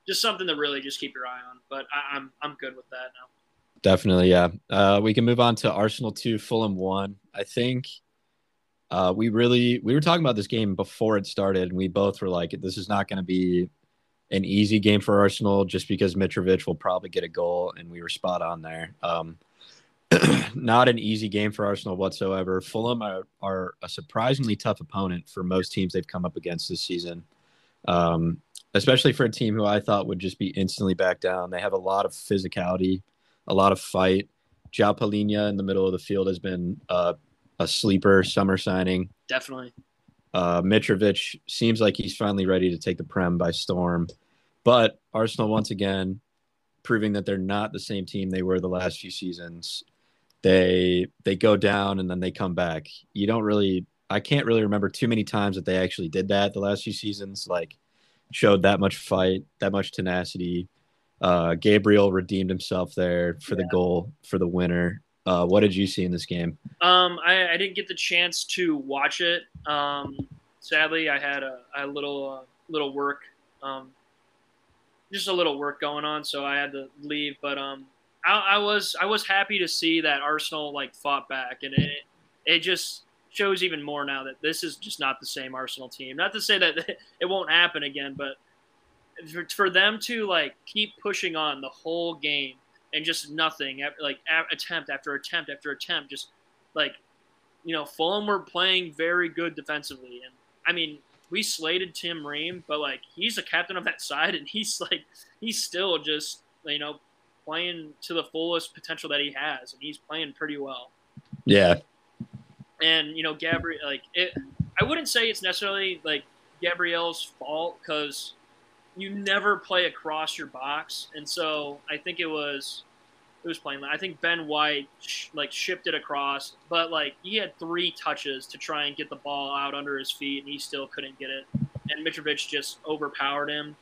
just something to really just keep your eye on but I, i'm i'm good with that now Definitely, yeah. Uh, we can move on to Arsenal two, Fulham one. I think uh, we really we were talking about this game before it started, and we both were like, "This is not going to be an easy game for Arsenal," just because Mitrovic will probably get a goal, and we were spot on there. Um, not an easy game for Arsenal whatsoever. Fulham are, are a surprisingly tough opponent for most teams they've come up against this season, um, especially for a team who I thought would just be instantly back down. They have a lot of physicality, a lot of fight. João in the middle of the field has been uh, a sleeper summer signing. definitely Uh, Mitrovic seems like he's finally ready to take the Prem by storm. But Arsenal, once again, proving that they're not the same team they were the last few seasons. They they go down and then they come back. You don't really I can't really remember too many times that they actually did that the last few seasons. Like showed that much fight, that much tenacity. Uh, Gabriel redeemed himself there for the goal for the winner. Uh, what did you see in this game? Um, I, I didn't get the chance to watch it. Um, sadly, I had a, a little uh, little work, um, just a little work going on, so I had to leave. But um, I, I was I was happy to see that Arsenal like fought back, and it it just shows even more now that this is just not the same Arsenal team. Not to say that it won't happen again, but for, for them to like keep pushing on the whole game and just nothing like attempt after attempt after attempt just like you know fulham were playing very good defensively. And i mean we slated tim ream but like he's the captain of that side and he's like he's still just you know playing to the fullest potential that he has and he's playing pretty well. Yeah, and you know, Gabriel, like it, I wouldn't say it's necessarily like Gabriel's fault because you never play across your box, and so I think it was it was playing. I think Ben White sh- like shipped it across, but like he had three touches to try and get the ball out under his feet, and he still couldn't get it. And Mitrovic just overpowered him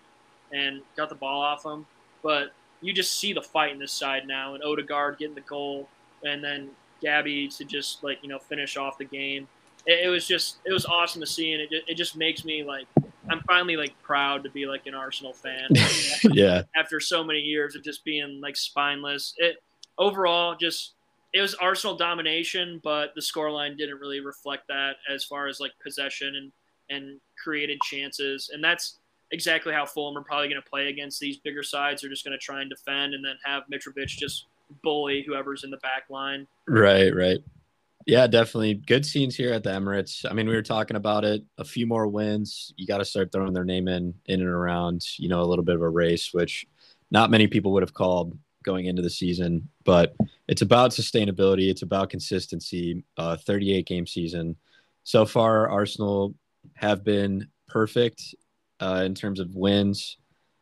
and got the ball off him. But you just see the fight in this side now, and Odegaard getting the goal, and then Gabby to just like you know finish off the game. It, it was just it was awesome to see, and it it just makes me like I'm finally like proud to be like an Arsenal fan. yeah. After so many years of just being like spineless, it overall just it was Arsenal domination, but the scoreline didn't really reflect that as far as like possession and and created chances, and that's exactly how Fulham are probably going to play against these bigger sides. They're just going to try and defend and then have Mitrovic just bully whoever's in the back line. Right, right. Yeah, definitely. Good scenes here at the Emirates. I mean, we were talking about it. A few more wins. You got to start throwing their name in, in and around, you know, a little bit of a race, which not many people would have called going into the season. But it's about sustainability. It's about consistency. Uh, 38 game season. So far, Arsenal have been perfect uh, in terms of wins.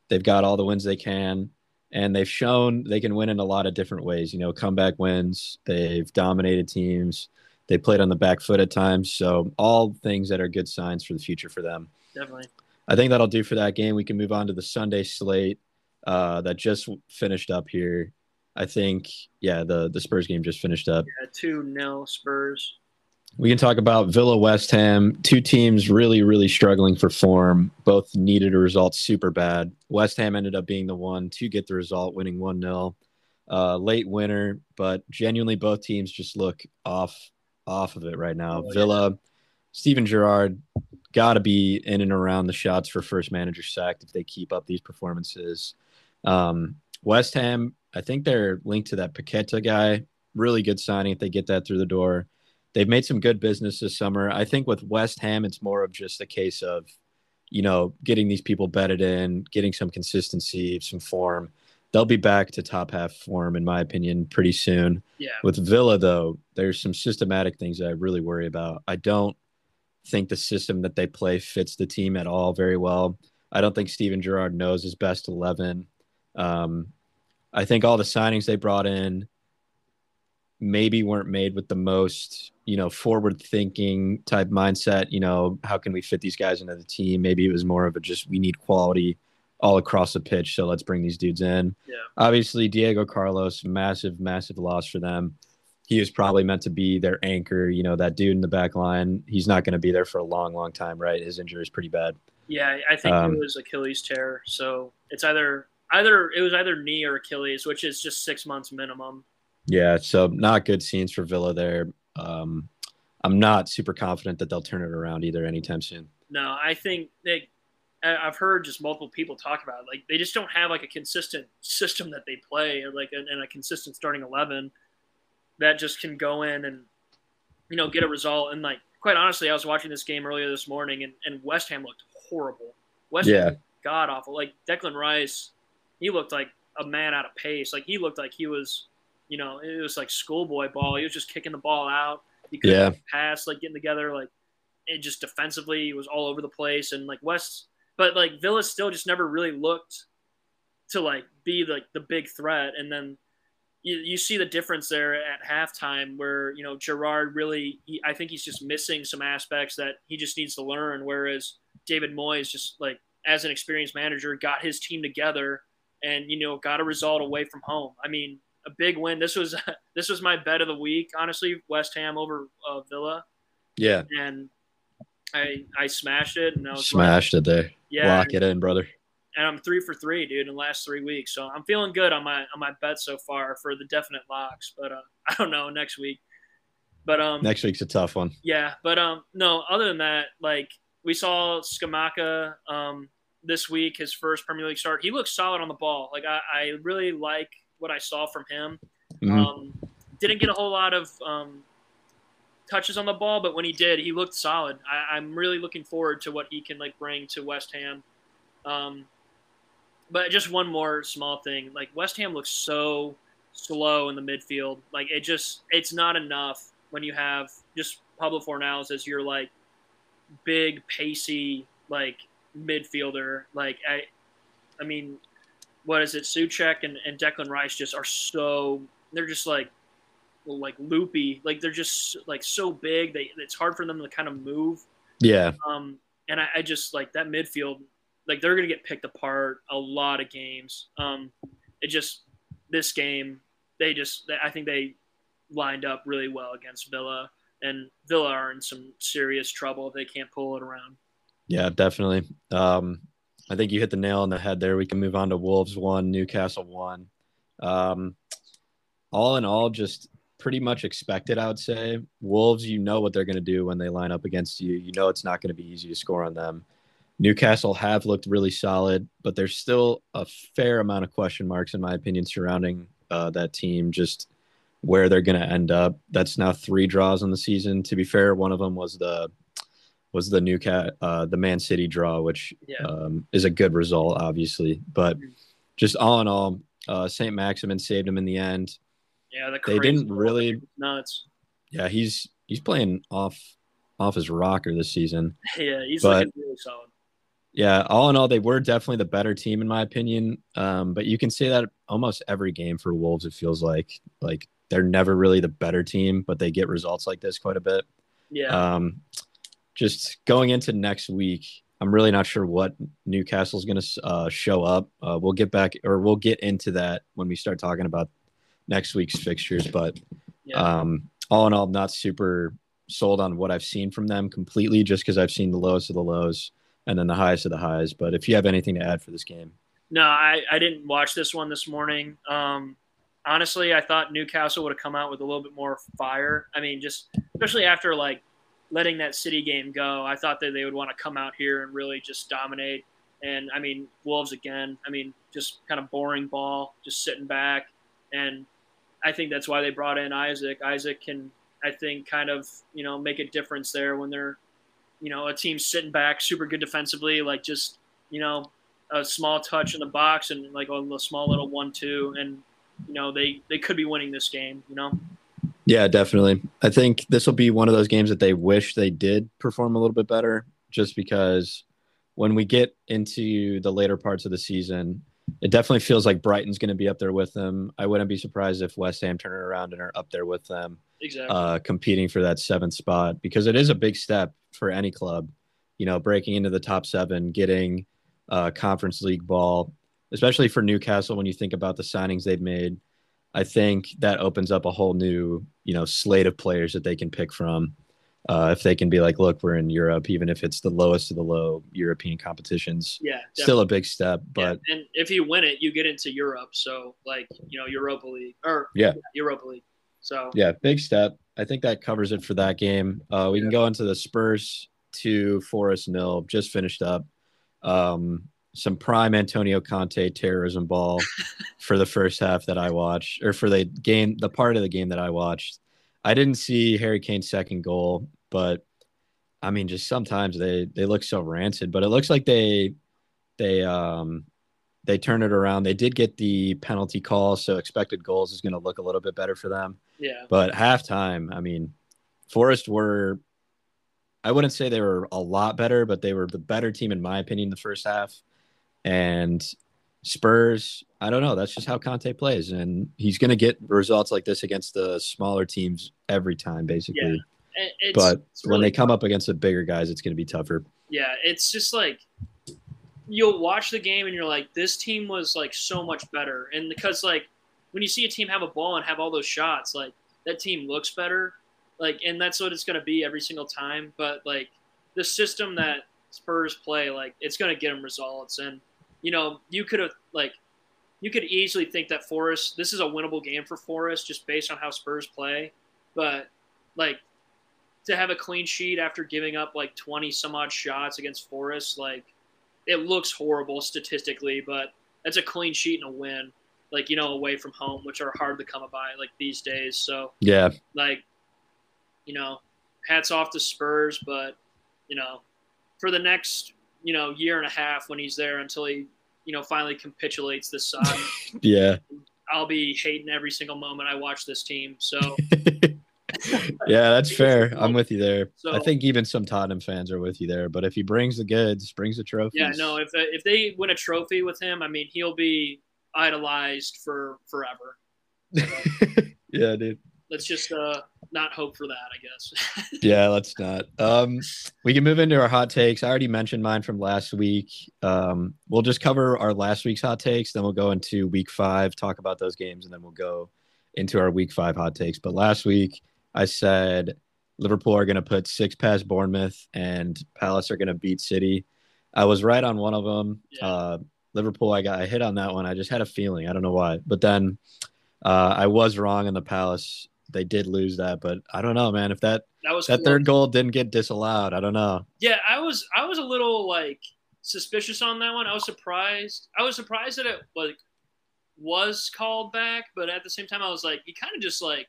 They've got all the wins they can and they've shown they can win in a lot of different ways. You know, comeback wins. They've dominated teams. They played on the back foot at times. So all things that are good signs for the future for them. Definitely. I think that'll do for that game. We can move on to the Sunday slate uh, that just finished up here. I think, yeah, the the Spurs game just finished up. Yeah, two nil Spurs. We can talk about Villa West Ham, two teams really, really struggling for form. Both needed a result super bad. West Ham ended up being the one to get the result, winning 1 0. Uh, late winner, but genuinely both teams just look off off of it right now. Oh, Villa, yeah. Steven Gerrard got to be in and around the shots for first manager sacked if they keep up these performances. Um, West Ham, I think they're linked to that Paqueta guy. Really good signing if they get that through the door they've made some good business this summer. I think with West Ham, it's more of just a case of, you know, getting these people bedded in, getting some consistency, some form. They'll be back to top half form, in my opinion, pretty soon. Yeah. With Villa, though, there's some systematic things I really worry about. I don't think the system that they play fits the team at all very well. I don't think Steven Gerrard knows his best 11. Um, I think all the signings they brought in maybe weren't made with the most you know forward thinking type mindset you know how can we fit these guys into the team? Maybe it was more of a just we need quality all across the pitch so let's bring these dudes in. Yeah. Obviously diego carlos massive massive loss for them. He was probably meant to be their anchor you know that dude in the back line. He's not going to be there for a long long time right? His injury is pretty bad. Yeah i think um, it was achilles tear so it's either either it was either knee or achilles which is just six months minimum yeah, so not good scenes for Villa there. Um, I'm not super confident that they'll turn it around either anytime soon. No, I think they. I've heard just multiple people talk about it. like they just don't have like a consistent system that they play, or like and a consistent starting eleven that just can go in and you know get a result. And like quite honestly, I was watching this game earlier this morning, and, and West Ham looked horrible. West yeah. Ham god awful. Like Declan Rice, he looked like a man out of pace. Like he looked like he was you know, it was like schoolboy ball. He was just kicking the ball out. He couldn't yeah. pass, like getting together, like it just defensively he was all over the place. And like West, but like Villa still just never really looked to like be like the big threat. And then you, you see the difference there at halftime where you know Gerrard really, he, I think he's just missing some aspects that he just needs to learn. Whereas David Moyes just like as an experienced manager got his team together and you know got a result away from home. I mean, a big win. This was this was my bet of the week, honestly. West Ham over uh, Villa. Yeah. And I I smashed it and I was smashed like, it there. Yeah. Lock it in, brother. And I'm three for three, dude, in the last three weeks. So I'm feeling good on my on my bet so far for the definite locks. But uh, I don't know next week. But um, next week's a tough one. Yeah, but um, no. Other than that, like we saw Scamacca um this week, his first Premier League start. He looks solid on the ball. Like I, I really like what I saw from him. Mm-hmm. Um, didn't get a whole lot of um, touches on the ball, but when he did, he looked solid. I, am really looking forward to what he can like bring to West Ham. Um, but just one more small thing, like West Ham looks so slow in the midfield. Like it just, it's not enough when you have just Pablo Fornals as your like big pacey like midfielder. Like I, I mean, what is it? Soucek and, and Declan Rice just are so they're just like like loopy. Like they're just like so big. They it's hard for them to kind of move. Yeah. Um, and I, I just like that midfield. Like they're gonna get picked apart a lot of games. Um, it just this game they just I think they lined up really well against Villa, and Villa are in some serious trouble if they can't pull it around. Yeah, definitely. Um, I think you hit the nail on the head there. We can move on to Wolves one, Newcastle one. Um, all in all, just pretty much expected, I would say. Wolves, you know what they're going to do when they line up against you. You know it's not going to be easy to score on them. Newcastle have looked really solid, but there's still a fair amount of question marks, in my opinion, surrounding uh, that team. Just where they're going to end up. That's now three draws on the season. To be fair, one of them was the was the new cat uh, the Man City draw, which Yeah. um, is a good result, obviously. But Mhm. just all in all, uh, Saint Maximin saved him in the end. Yeah, the They didn't really- nuts. Yeah, he's he's playing off off his rocker this season. Yeah, he's But- looking really solid. Yeah, all in all, they were definitely the better team in my opinion. Um, but you can say that almost every game for Wolves. It feels like like they're never really the better team, but they get results like this quite a bit. Yeah, Um, just going into next week, I'm really not sure what Newcastle's going to uh, show up. Uh, we'll get back or we'll get into that when we start talking about next week's fixtures. But yeah. um, all in all, I'm not super sold on what I've seen from them completely, just because I've seen the lowest of the lows and then the highest of the highs. But if you have anything to add for this game, No, I, I didn't watch this one this morning. Um, honestly, I thought Newcastle would have come out with a little bit more fire. I mean, just especially after like letting that City game go, I thought that they would want to come out here and really just dominate. And I mean, Wolves again. I mean, just kind of boring ball, just sitting back. And I think that's why they brought in Isak. Isak can, I think, kind of you know make a difference there when they're, you know, a team sitting back, super good defensively, like just you know a small touch in the box and like a small little one-two, and you know they they could be winning this game. You know, yeah, definitely. I think this will be one of those games that they wish they did perform a little bit better, just because when we get into the later parts of the season, it definitely feels like Brighton's going to be up there with them. I wouldn't be surprised if West Ham turn it around and are up there with them. exactly. uh, competing for that seventh spot because it is a big step for any club. You know, breaking into the top seven, getting uh, conference league ball, especially for Newcastle. When you think about the signings they've made, I think that opens up a whole new, you know, slate of players that they can pick from. Uh, if they can be like, look, we're in Europe, even if it's the lowest of the low European competitions, yeah, still a big step. Yeah, But and if you win it, you get into Europe. So like you know Europa League or Yeah. Europa League. So Yeah, big step. I think that covers it for that game. Uh, we can go into the Spurs to Forest nil. Just finished up. Um, some prime Antonio Conte terrorism ball for the first half that I watched, or for the game, the part of the game that I watched. I didn't see Harry Kane's second goal, but I mean, just sometimes they they look so rancid. But it looks like they they um they turn it around. They did get the penalty call, so expected goals is going to look a little bit better for them. yeah, But halftime, I mean, Forest were, I wouldn't say they were a lot better, but they were the better team, in my opinion, the first half. And Spurs, I don't know. That's just how Conte plays. And he's going to get results like this against the smaller teams every time, basically. Yeah. It's, but it's when they come up against the bigger guys, it's going to be tougher. Yeah, it's just like you'll watch the game and you're like, this team was like so much better. And because like when you see a team have a ball and have all those shots, like that team looks better. Like, and that's what it's going to be every single time. But like the system that Spurs play, like it's going to get them results. And you know, you could have like you could easily think that Forest, this is a winnable game for Forest just based on how Spurs play. But like to have a clean sheet after giving up like 20 some odd shots against Forest, like it looks horrible statistically, but that's a clean sheet and a win, like, you know, away from home, which are hard to come by like these days. So, Yeah. like, you know, hats off to Spurs, but, you know, for the next, you know, year and a half when he's there until he, you know, finally capitulates this side, Yeah. I'll be hating every single moment I watch this team. So, yeah, that's fair. I'm with you there. So- I think even some Tottenham fans are with you there. But if he brings the goods, brings the trophy. Yeah, no. If if they win a trophy with him, I mean, he'll be idolized for forever. yeah, dude. Let's just uh, not hope for that, I guess. Yeah, let's not. Um, we can move into our hot takes. I already mentioned mine from last week. Um, we'll just cover our last week's hot takes, then we'll go into week five, talk about those games, and then we'll go into our week five hot takes. But last week, I said Liverpool are going to put six past Bournemouth and Palace are going to beat City. I was right on one of them. Yeah. Uh, Liverpool, I got I hit on that one. I just had a feeling. I don't know why. But then uh, I was wrong in the Palace. They did lose that, but I don't know, man. If that that was that close. third goal didn't get disallowed, I don't know. Yeah, I was I was a little like suspicious on that one. I was surprised. I was surprised that it like was called back, but at the same time, I was like, he kind of just like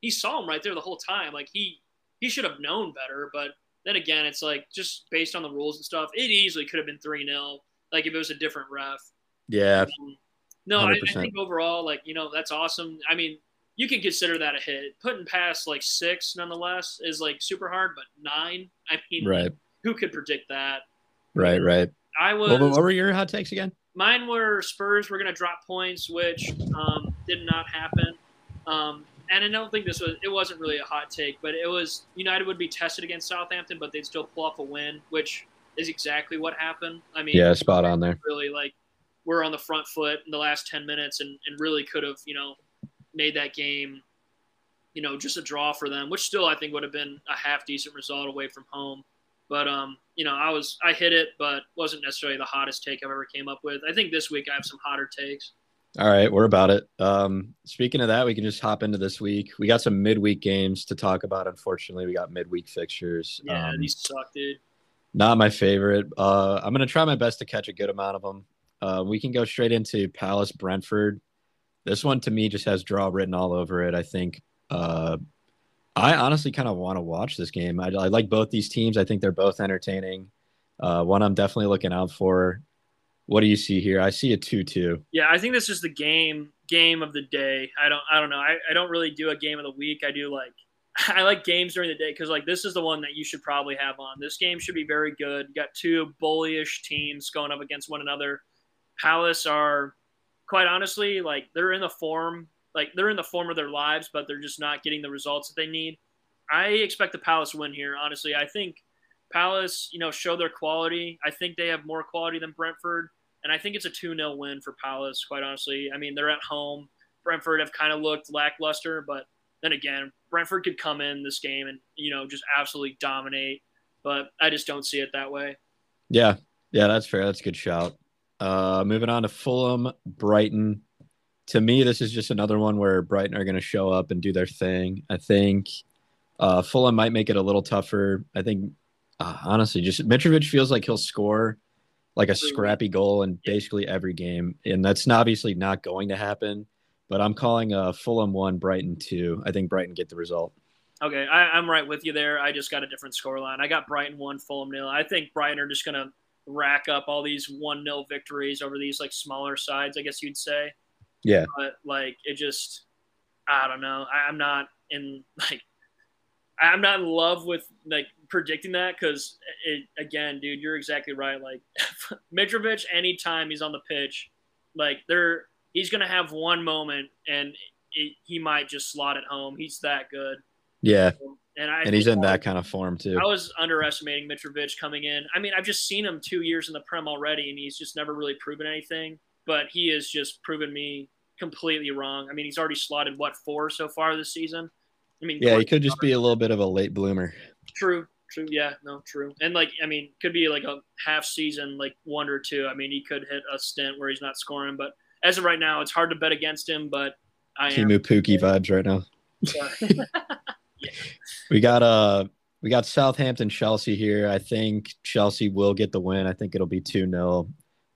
he saw him right there the whole time. Like he he should have known better. But then again, it's like just based on the rules and stuff, it easily could have been three 0 Like if it was a different ref. Yeah, Um, no, I, I think overall, like you know, that's awesome. I mean, you can consider that a hit. Putting past like six, nonetheless, is like super hard. But nine, I mean, right, who could predict that? right, right. I was. What, what were your hot takes again? mine were Spurs were going to drop points, which um, did not happen. Um, and I don't think this was. It wasn't really a hot take, but it was United would be tested against Southampton, but they'd still pull off a win, which is exactly what happened. I mean, Yeah, spot on there. really like we're on the front foot in the last 10 minutes and, and really could have you know made that game you know just a draw for them which still i think would have been a half decent result away from home but um you know i was i hit it but wasn't necessarily the hottest take i've ever came up with i think this week i have some hotter takes All right, we're about it. Um, speaking of that, we can just hop into this week. We got some midweek games to talk about. Unfortunately, we got midweek fixtures. yeah Um, these suck dude not my favorite. Uh, I'm gonna try my best to catch a good amount of them. Uh, we can go straight into Palace Brentford. This one to me just has draw written all over it. I think. Uh, I honestly kind of want to watch this game. I, I like both these teams. I think they're both entertaining. Uh, one I'm definitely looking out for. What do you see here? I see a two-two. yeah i think this is the game game of the day i don't i don't know i, I don't really do a game of the week i do like I like games during the day because like this is the one that you should probably have on. This game should be very good. You got two bullyish teams going up against one another. Palace are quite honestly like they're in the form like they're in the form of their lives, but they're just not getting the results that they need. I expect the Palace win here. Honestly, I think Palace, you know, show their quality. I think they have more quality than Brentford, and I think it's a 2 0 win for Palace, quite honestly. I mean, they're at home. Brentford have kind of looked lackluster, but then again, Brentford could come in this game and, you know, just absolutely dominate, but I just don't see it that way. Yeah, yeah, that's fair. That's a good shout. Uh, moving on to Fulham, Brighton. To me, this is just another one where Brighton are going to show up and do their thing. I think uh, Fulham might make it a little tougher. I think, uh, honestly, just Mitrovic feels like he'll score like a scrappy goal in basically every game, and that's obviously not going to happen. But I'm calling uh, Fulham one, Brighton two. I think Brighton get the result. Okay, I, I'm right with you there. I just got a different scoreline. I got Brighton 1, Fulham nil. I think Brighton are just going to rack up all these 1 0 victories over these like smaller sides, I guess you'd say. Yeah. But like it just, I don't know. I, I'm not in like, I'm not in love with like predicting that because it again, dude, you're exactly right. Like Mitrovic, anytime he's on the pitch, like they're he's gonna have one moment and it, he might just slot it home. He's that good. Yeah, um, And I and he's in that kind of form too. I was underestimating Mitrovic coming in. I mean, I've just seen him two years in the Prem already, and he's just never really proven anything. But he has just proven me completely wrong. I mean, he's already slotted what four so far this season. I mean, Yeah, he could just be a little bit of a late bloomer. true, true, yeah, no, true, and like, I mean, could be like a half season, like one or two. I mean, he could hit a stint where he's not scoring, but as of right now, it's hard to bet against him. But I am. Teemu Pukki vibes right now. We got uh we got Southampton Chelsea here. I think Chelsea will get the win. I think it'll be 2-0.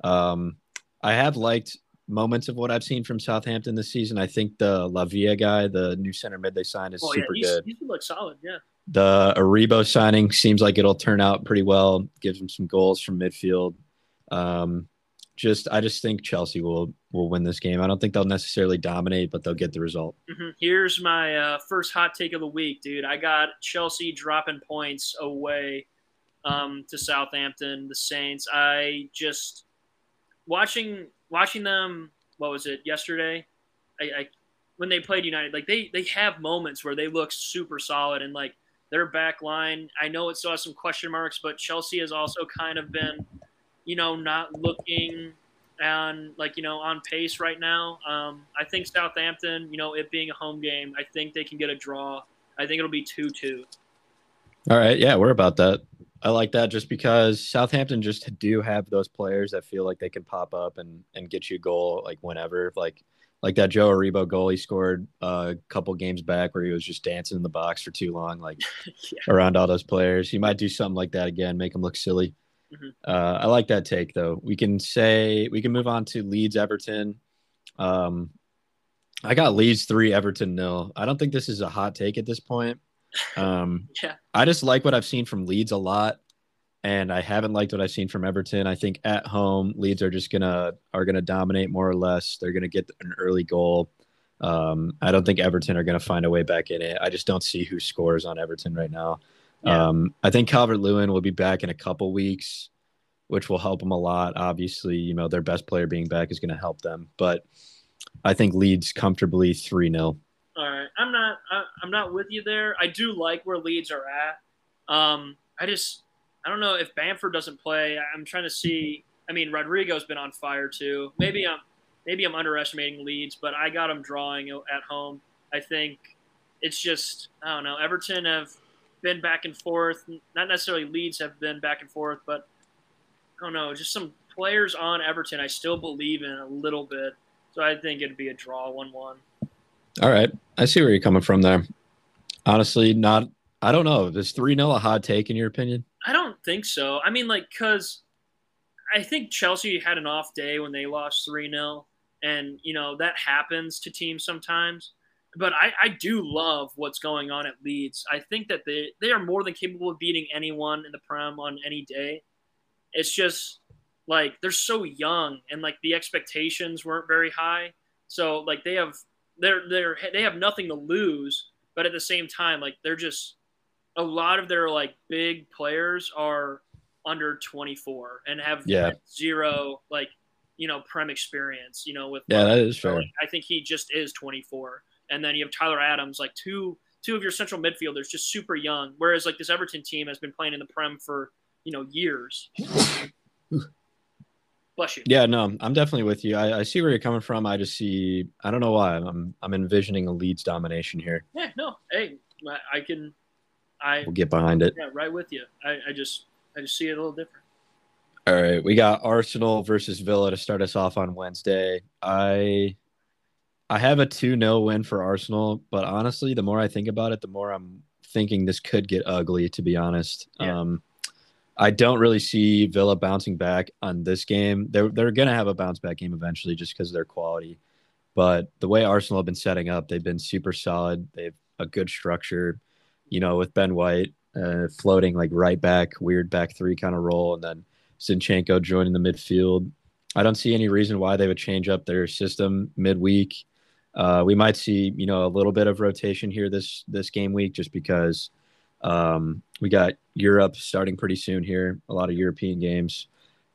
Um I have liked moments of what I've seen from Southampton this season. I think the Lavia guy, the new center mid they signed is oh yeah, super he's, good. he's look solid. Yeah, The Aribo signing seems like it'll turn out pretty well. Gives him some goals from midfield. Um Just I just think Chelsea will will win this game. I don't think they'll necessarily dominate, but they'll get the result. Mm-hmm. Here's my uh, first hot take of the week, dude. I got Chelsea dropping points away um, to Southampton, the Saints. I just watching watching them. What was it yesterday? I, I when they played United, like they they have moments where they look super solid and like their back line. I know it still has some question marks, but Chelsea has also kind of been, you know, not looking on like you know on pace right now. Um, I think Southampton, you know, it being a home game, I think they can get a draw. I think it'll be two two. All right, yeah, we're about that. I like that just because Southampton just do have those players that feel like they can pop up and and get you a goal like whenever. Like like that Joe Aribo goal he scored uh, a couple games back where he was just dancing in the box for too long, like yeah. around all those players. He might do something like that again, make them look silly. Mm-hmm. Uh, I like that take though. We can say we can move on to Leeds Everton. Um, I got Leeds three, Everton nil. I don't think this is a hot take at this point. Um, yeah, I just like what I've seen from Leeds a lot and I haven't liked what I've seen from Everton. I think at home, Leeds are just gonna are gonna dominate more or less. They're gonna get an early goal. Um, I don't think Everton are gonna find a way back in it. I just don't see who scores on Everton right now. Yeah. Um, I think Calvert Lewin will be back in a couple weeks, which will help them a lot. Obviously, you know their best player being back is going to help them, but I think Leeds comfortably three 0 All right, I'm not I, I'm not with you there. I do like where Leeds are at. Um, I just I don't know if Bamford doesn't play. I'm trying to see. I mean, Rodrigo's been on fire too. Maybe I'm maybe I'm underestimating Leeds, but I got them drawing at home. I think it's just I don't know. Everton have been back and forth. Not necessarily Leeds have been back and forth, but I don't know. Just some players on Everton I still believe in a little bit. So I think it'd be a draw, one-one. All right, I see where you're coming from there. Honestly, not. I don't know. Is three 0 a hot take in your opinion? I don't think so. I mean, like, because I think Chelsea had an off day when they lost 3 0. And, you know, that happens to teams sometimes. But I, I do love what's going on at Leeds. I think that they, they are more than capable of beating anyone in the Prem on any day. It's just like they're so young and like the expectations weren't very high. So like they have they're they're they have nothing to lose, but at the same time like they're just a lot of their like big players are under 24 and have yeah. zero like you know prem experience you know with yeah that is fair i think he just is 24 and then you have tyler adams like two two of your central midfielders just super young whereas like this everton team has been playing in the prem for you know years bless you yeah no i'm definitely with you I, I see where you're coming from i just see i don't know why i'm i'm envisioning a leeds domination here yeah no hey i can I we'll get behind it. Yeah, right with you. I, I just I just see it a little different. All right, we got Arsenal versus Villa to start us off on Wednesday. I I have a 2-0 win for Arsenal, but honestly, the more I think about it, the more I'm thinking this could get ugly to be honest. Yeah. Um I don't really see Villa bouncing back on this game. They're they're gonna have a bounce back game eventually just because of their quality. But the way Arsenal have been setting up, they've been super solid. They've a good structure you know, with Ben White uh, floating like right back, weird back three kind of role, and then Zinchenko joining the midfield. I don't see any reason why they would change up their system midweek. Uh, we might see, you know, a little bit of rotation here this this game week, just because um, we got Europe starting pretty soon here, a lot of European games.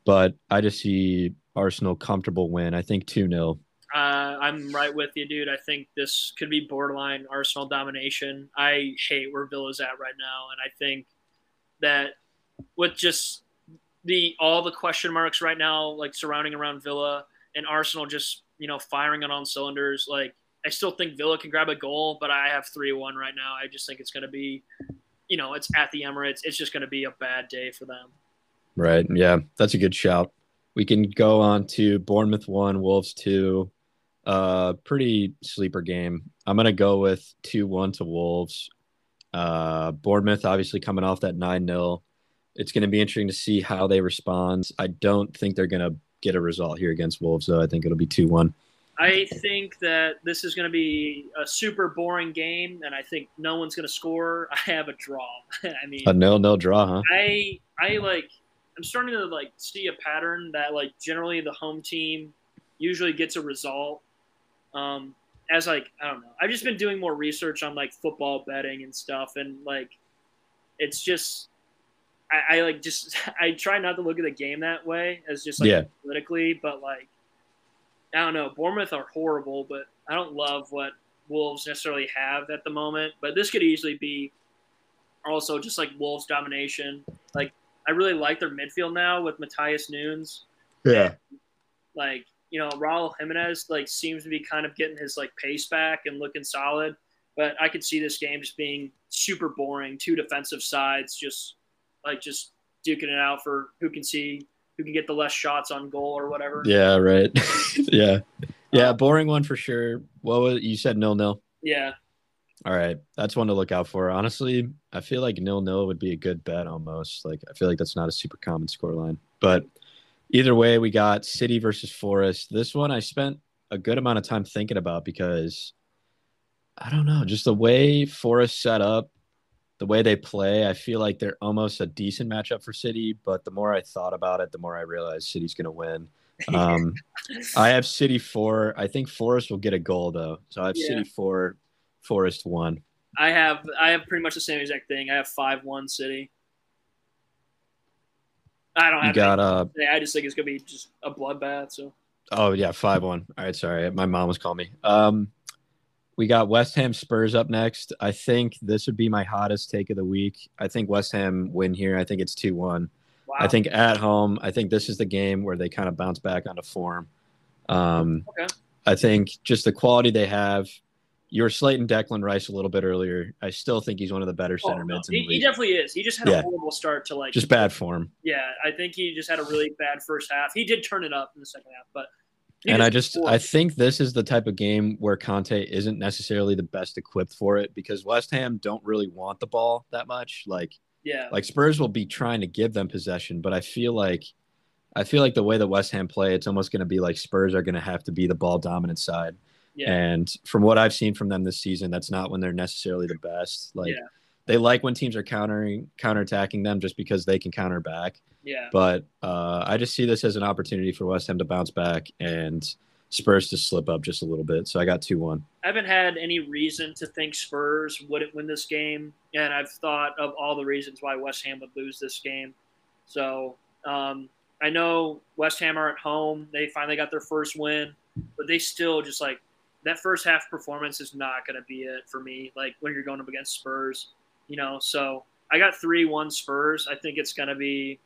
But I just see Arsenal comfortable win. I think two 0 uh, I'm right with you, dude. I think this could be borderline Arsenal domination. I hate where Villa's at right now, and I think that with just the all the question marks right now, like surrounding around Villa and Arsenal, just you know firing it on cylinders. Like I still think Villa can grab a goal, but I have three one right now. I just think it's going to be, you know, it's at the Emirates. It's just going to be a bad day for them. Right. Yeah, that's a good shout. We can go on to Bournemouth one, Wolves two. Uh, pretty sleeper game. I'm gonna go with two one to Wolves. Uh, Bournemouth obviously coming off that nine 0 It's gonna be interesting to see how they respond. I don't think they're gonna get a result here against Wolves, though. I think it'll be two one. I think that this is going to be a super boring game, and I think no one's going to score. I have a draw. I mean, a nil nil draw, huh? I I like I'm starting to like see a pattern that like generally the home team usually gets a result. Um, as like I don't know, I've just been doing more research on like football betting and stuff, and like it's just I, I like just I try not to look at the game that way as just like Yeah. politically, but like I don't know, Bournemouth are horrible, but I don't love what Wolves necessarily have at the moment. But this could easily be also just like Wolves domination. Like I really like their midfield now with Matheus Nunes Yeah. like you know Raul Jimenez like seems to be kind of getting his like pace back and looking solid. But I could see this game just being super boring. Two defensive sides just like just duking it out for who can see who can get the less shots on goal or whatever. Yeah, right. yeah. Uh, yeah, boring one for sure. What was you said nil nil? Yeah. All right. That's one to look out for. Honestly, I feel like nil nil would be a good bet almost. Like I feel like that's not a super common scoreline. But either way, we got City versus Forest. This one I spent a good amount of time thinking about because I don't know, just the way Forest set up, the way they play, I feel like they're almost a decent matchup for City. But the more I thought about it, the more I realized City's going to win. Um, I have City four. I think Forest will get a goal though, so I have Yeah. City four, Forest one. I have I have pretty much the same exact thing. I have five one City. I don't Have You got uh. I just think it's gonna be just a bloodbath. So oh yeah five one. All right, sorry, my mom was calling me. Um, we got West Ham Spurs up next. I think this would be my hottest take of the week. I think West Ham win here. I think it's two one. wow. I think at home, I think this is the game where they kind of bounce back onto form. Um, Okay. I think just the quality they have. You were slating Declan Rice a little bit earlier. I still think he's one of the better Oh, center no. mids in he, he definitely is. He just had Yeah. a horrible start to like just bad form. Yeah, I think he just had a really bad first half. He did turn it up in the second half, but he And I just just I think this is the type of game where Conte isn't necessarily the best equipped for it because West Ham don't really want the ball that much. Like yeah, like Spurs will be trying to give them possession, but I feel like I feel like the way that West Ham play, it's almost going to be like Spurs are going to have to be the ball dominant side. yeah, And from what I've seen from them this season, that's not when they're necessarily the best. Like Yeah. They like when teams are countering counterattacking them just because they can counter back. yeah. But uh, I just see this as an opportunity for West Ham to bounce back and Spurs to slip up just a little bit. So I got two one. I haven't had any reason to think Spurs wouldn't win this game, and I've thought of all the reasons why West Ham would lose this game. So um, I know West Ham are at home; they finally got their first win, but they still just like that first half performance is not going to be it for me. Like when you're going up against Spurs, you know. So I got three one Spurs. I think it's to be.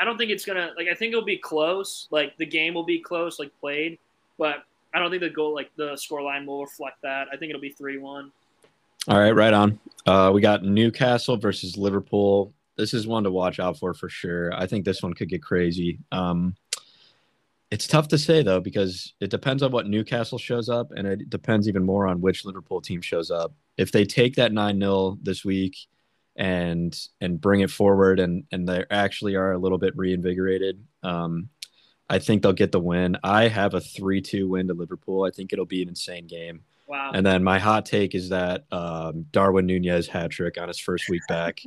I don't think it's gonna like. I think it'll be close. Like the game will be close, like played, but I don't think the goal, like the score line, will reflect that. I think it'll be three one. All right, right on. Uh, we got Newcastle versus Liverpool. This is one to watch out for for sure. I think this one could get crazy. Um, it's tough to say though because it depends on what Newcastle shows up, and it depends even more on which Liverpool team shows up. If they take that nine 0 this week and and bring it forward, and and they actually are a little bit reinvigorated, um, I think they'll get the win. I have a three two win to Liverpool. I think it'll be an insane game. Wow. And then my hot take is that um, Darwin Nunez hat trick on his first week back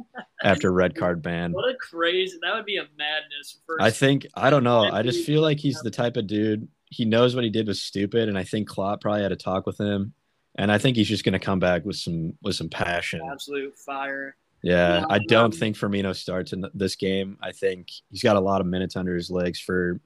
after red card ban. what a crazy! That would be a madness. First. I think I don't know. I just feel like he's the type of dude. He knows what he did was stupid, and I think Klopp probably had a talk with him. And I think he's just going to come back with some with some passion. absolute fire. Yeah, Yeah, I don't um, think Firmino starts in this game. I think he's got a lot of minutes under his legs for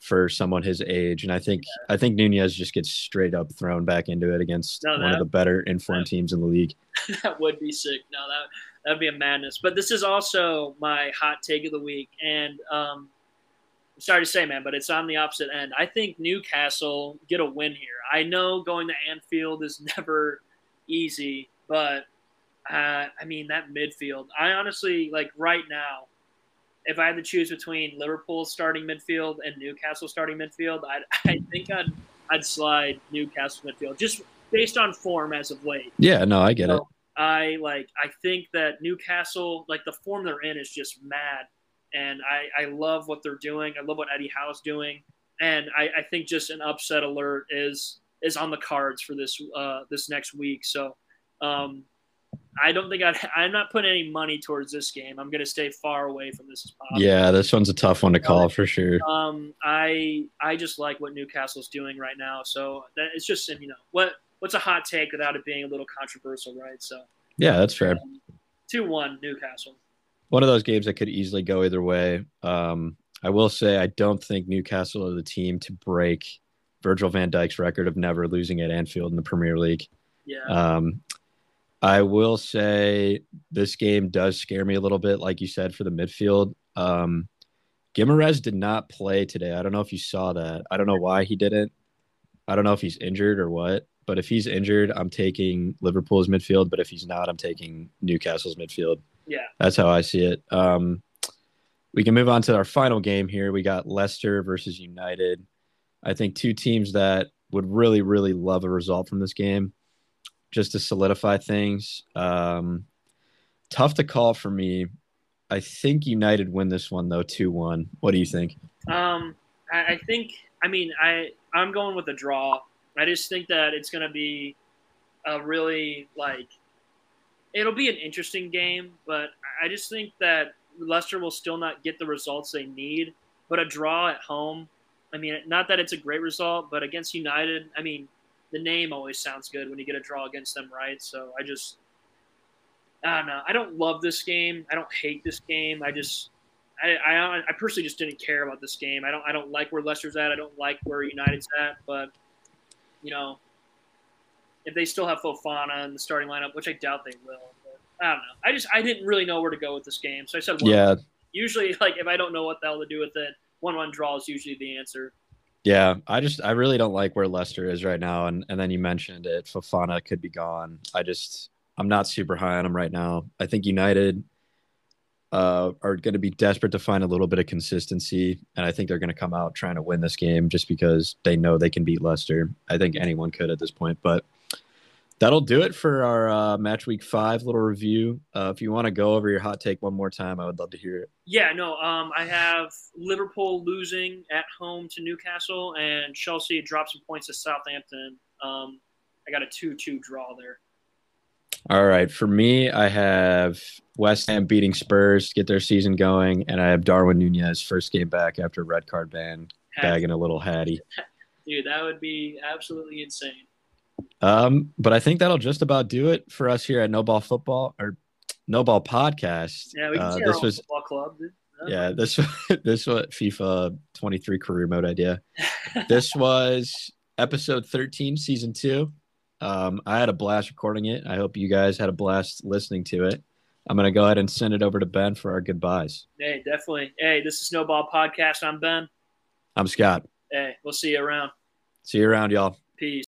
for someone his age, and I think I think Nunez just gets straight up thrown back into it against No, one of the better informed teams in the league. that would be sick. No, that that'd be a madness. But this is also my hot take of the week, and um, I'm sorry to say, man, but it's on the opposite end. I think Newcastle get a win here. I know going to Anfield is never easy, but uh, I mean that midfield. I honestly like right now. If I had to choose between Liverpool starting midfield and Newcastle starting midfield, I'd, I think I'd I'd slide Newcastle midfield just based on form as of late. Yeah, no, I get it. I like I think that Newcastle, like the form they're in, is just mad, and I I love what they're doing. I love what Eddie Howe's doing, and I, I think just an upset alert is is on the cards for this uh this next week. So, um, I don't think I'd, I'm not putting any money towards this game. I'm going to stay far away from this as possible. Yeah, this one's a tough one to call for sure. Um, I I just like what Newcastle's doing right now. So that it's just you know what what's a hot take without it being a little controversial, right? So yeah, that's fair. Um, Two one Newcastle. One of those games that could easily go either way. Um, I will say I don't think Newcastle are the team to break Virgil Van Dijk's record of never losing at Anfield in the Premier League. Yeah. Um, I will say this game does scare me a little bit, like you said, for the midfield. Um, did not play today. I don't know if you saw that. I don't know why he didn't. I don't know if he's injured or what. But if he's injured, I'm taking Liverpool's midfield. But if he's not, I'm taking Newcastle's midfield. Yeah. That's how I see it. Um, we can move on to our final game here. We got Leicester versus United. I think two teams that would really, really love a result from this game just to solidify things. Um, tough to call for me. I think United win this one though, two one. What do you think? Um, I, I think. I mean, I I'm going with a draw. I just think that it's going to be a really like it'll be an interesting game, but I just think that Leicester will still not get the results they need. But a draw at home, I mean, not that it's a great result, but against United, I mean, the name always sounds good when you get a draw against them, right? So I just, I don't know. I don't love this game. I don't hate this game. I just, I, I, I personally just didn't care about this game. I don't, I don't like where Leicester's at. I don't like where United's at. But, you know, if they still have Fofana in the starting lineup, which I doubt they will. But I don't know. I just, I didn't really know where to go with this game, so I said one. Yeah. Usually, like if I don't know what the hell to do with it, one-one draw is usually the answer. Yeah, I just I really don't like where Leicester is right now, and and then you mentioned it, Fofana could be gone. I just I'm not super high on him right now. I think United uh, are going to be desperate to find a little bit of consistency, and I think they're going to come out trying to win this game just because they know they can beat Leicester. I think anyone could at this point, but that'll do it for our uh, match week five little review. Uh, if you want to go over your hot take one more time, I would love to hear it. Yeah, no, um, I have Liverpool losing at home to Newcastle and Chelsea drop some points to Southampton. Um, I got a 2 2 draw there. All right. For me, I have West Ham beating Spurs to get their season going, and I have Darwin Nunez first game back after red card ban, bagging a little Hattie. Dude, that would be absolutely insane. Um, but I think that'll just about do it for us here at No Ball Football or No Ball Podcast. Yeah, we can uh, this was football club. Dude. Yeah, this this was FIFA 23 career mode idea. this was episode 13, season two. Um, I had a blast recording it. I hope you guys had a blast listening to it. I'm gonna go ahead and send it over to Ben for our goodbyes. Hey, definitely. Hey, this is No Ball Podcast. I'm Ben. I'm Scott. Hey, we'll see you around. See you around, y'all. Peace.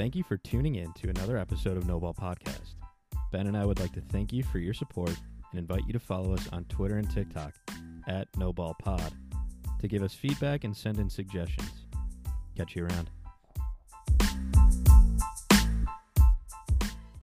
Thank you for tuning in to another episode of No Ball Podcast. Ben and I would like to thank you for your support and invite you to follow us on Twitter and TikTok at No Ball Pod to give us feedback and send in suggestions. Catch you around.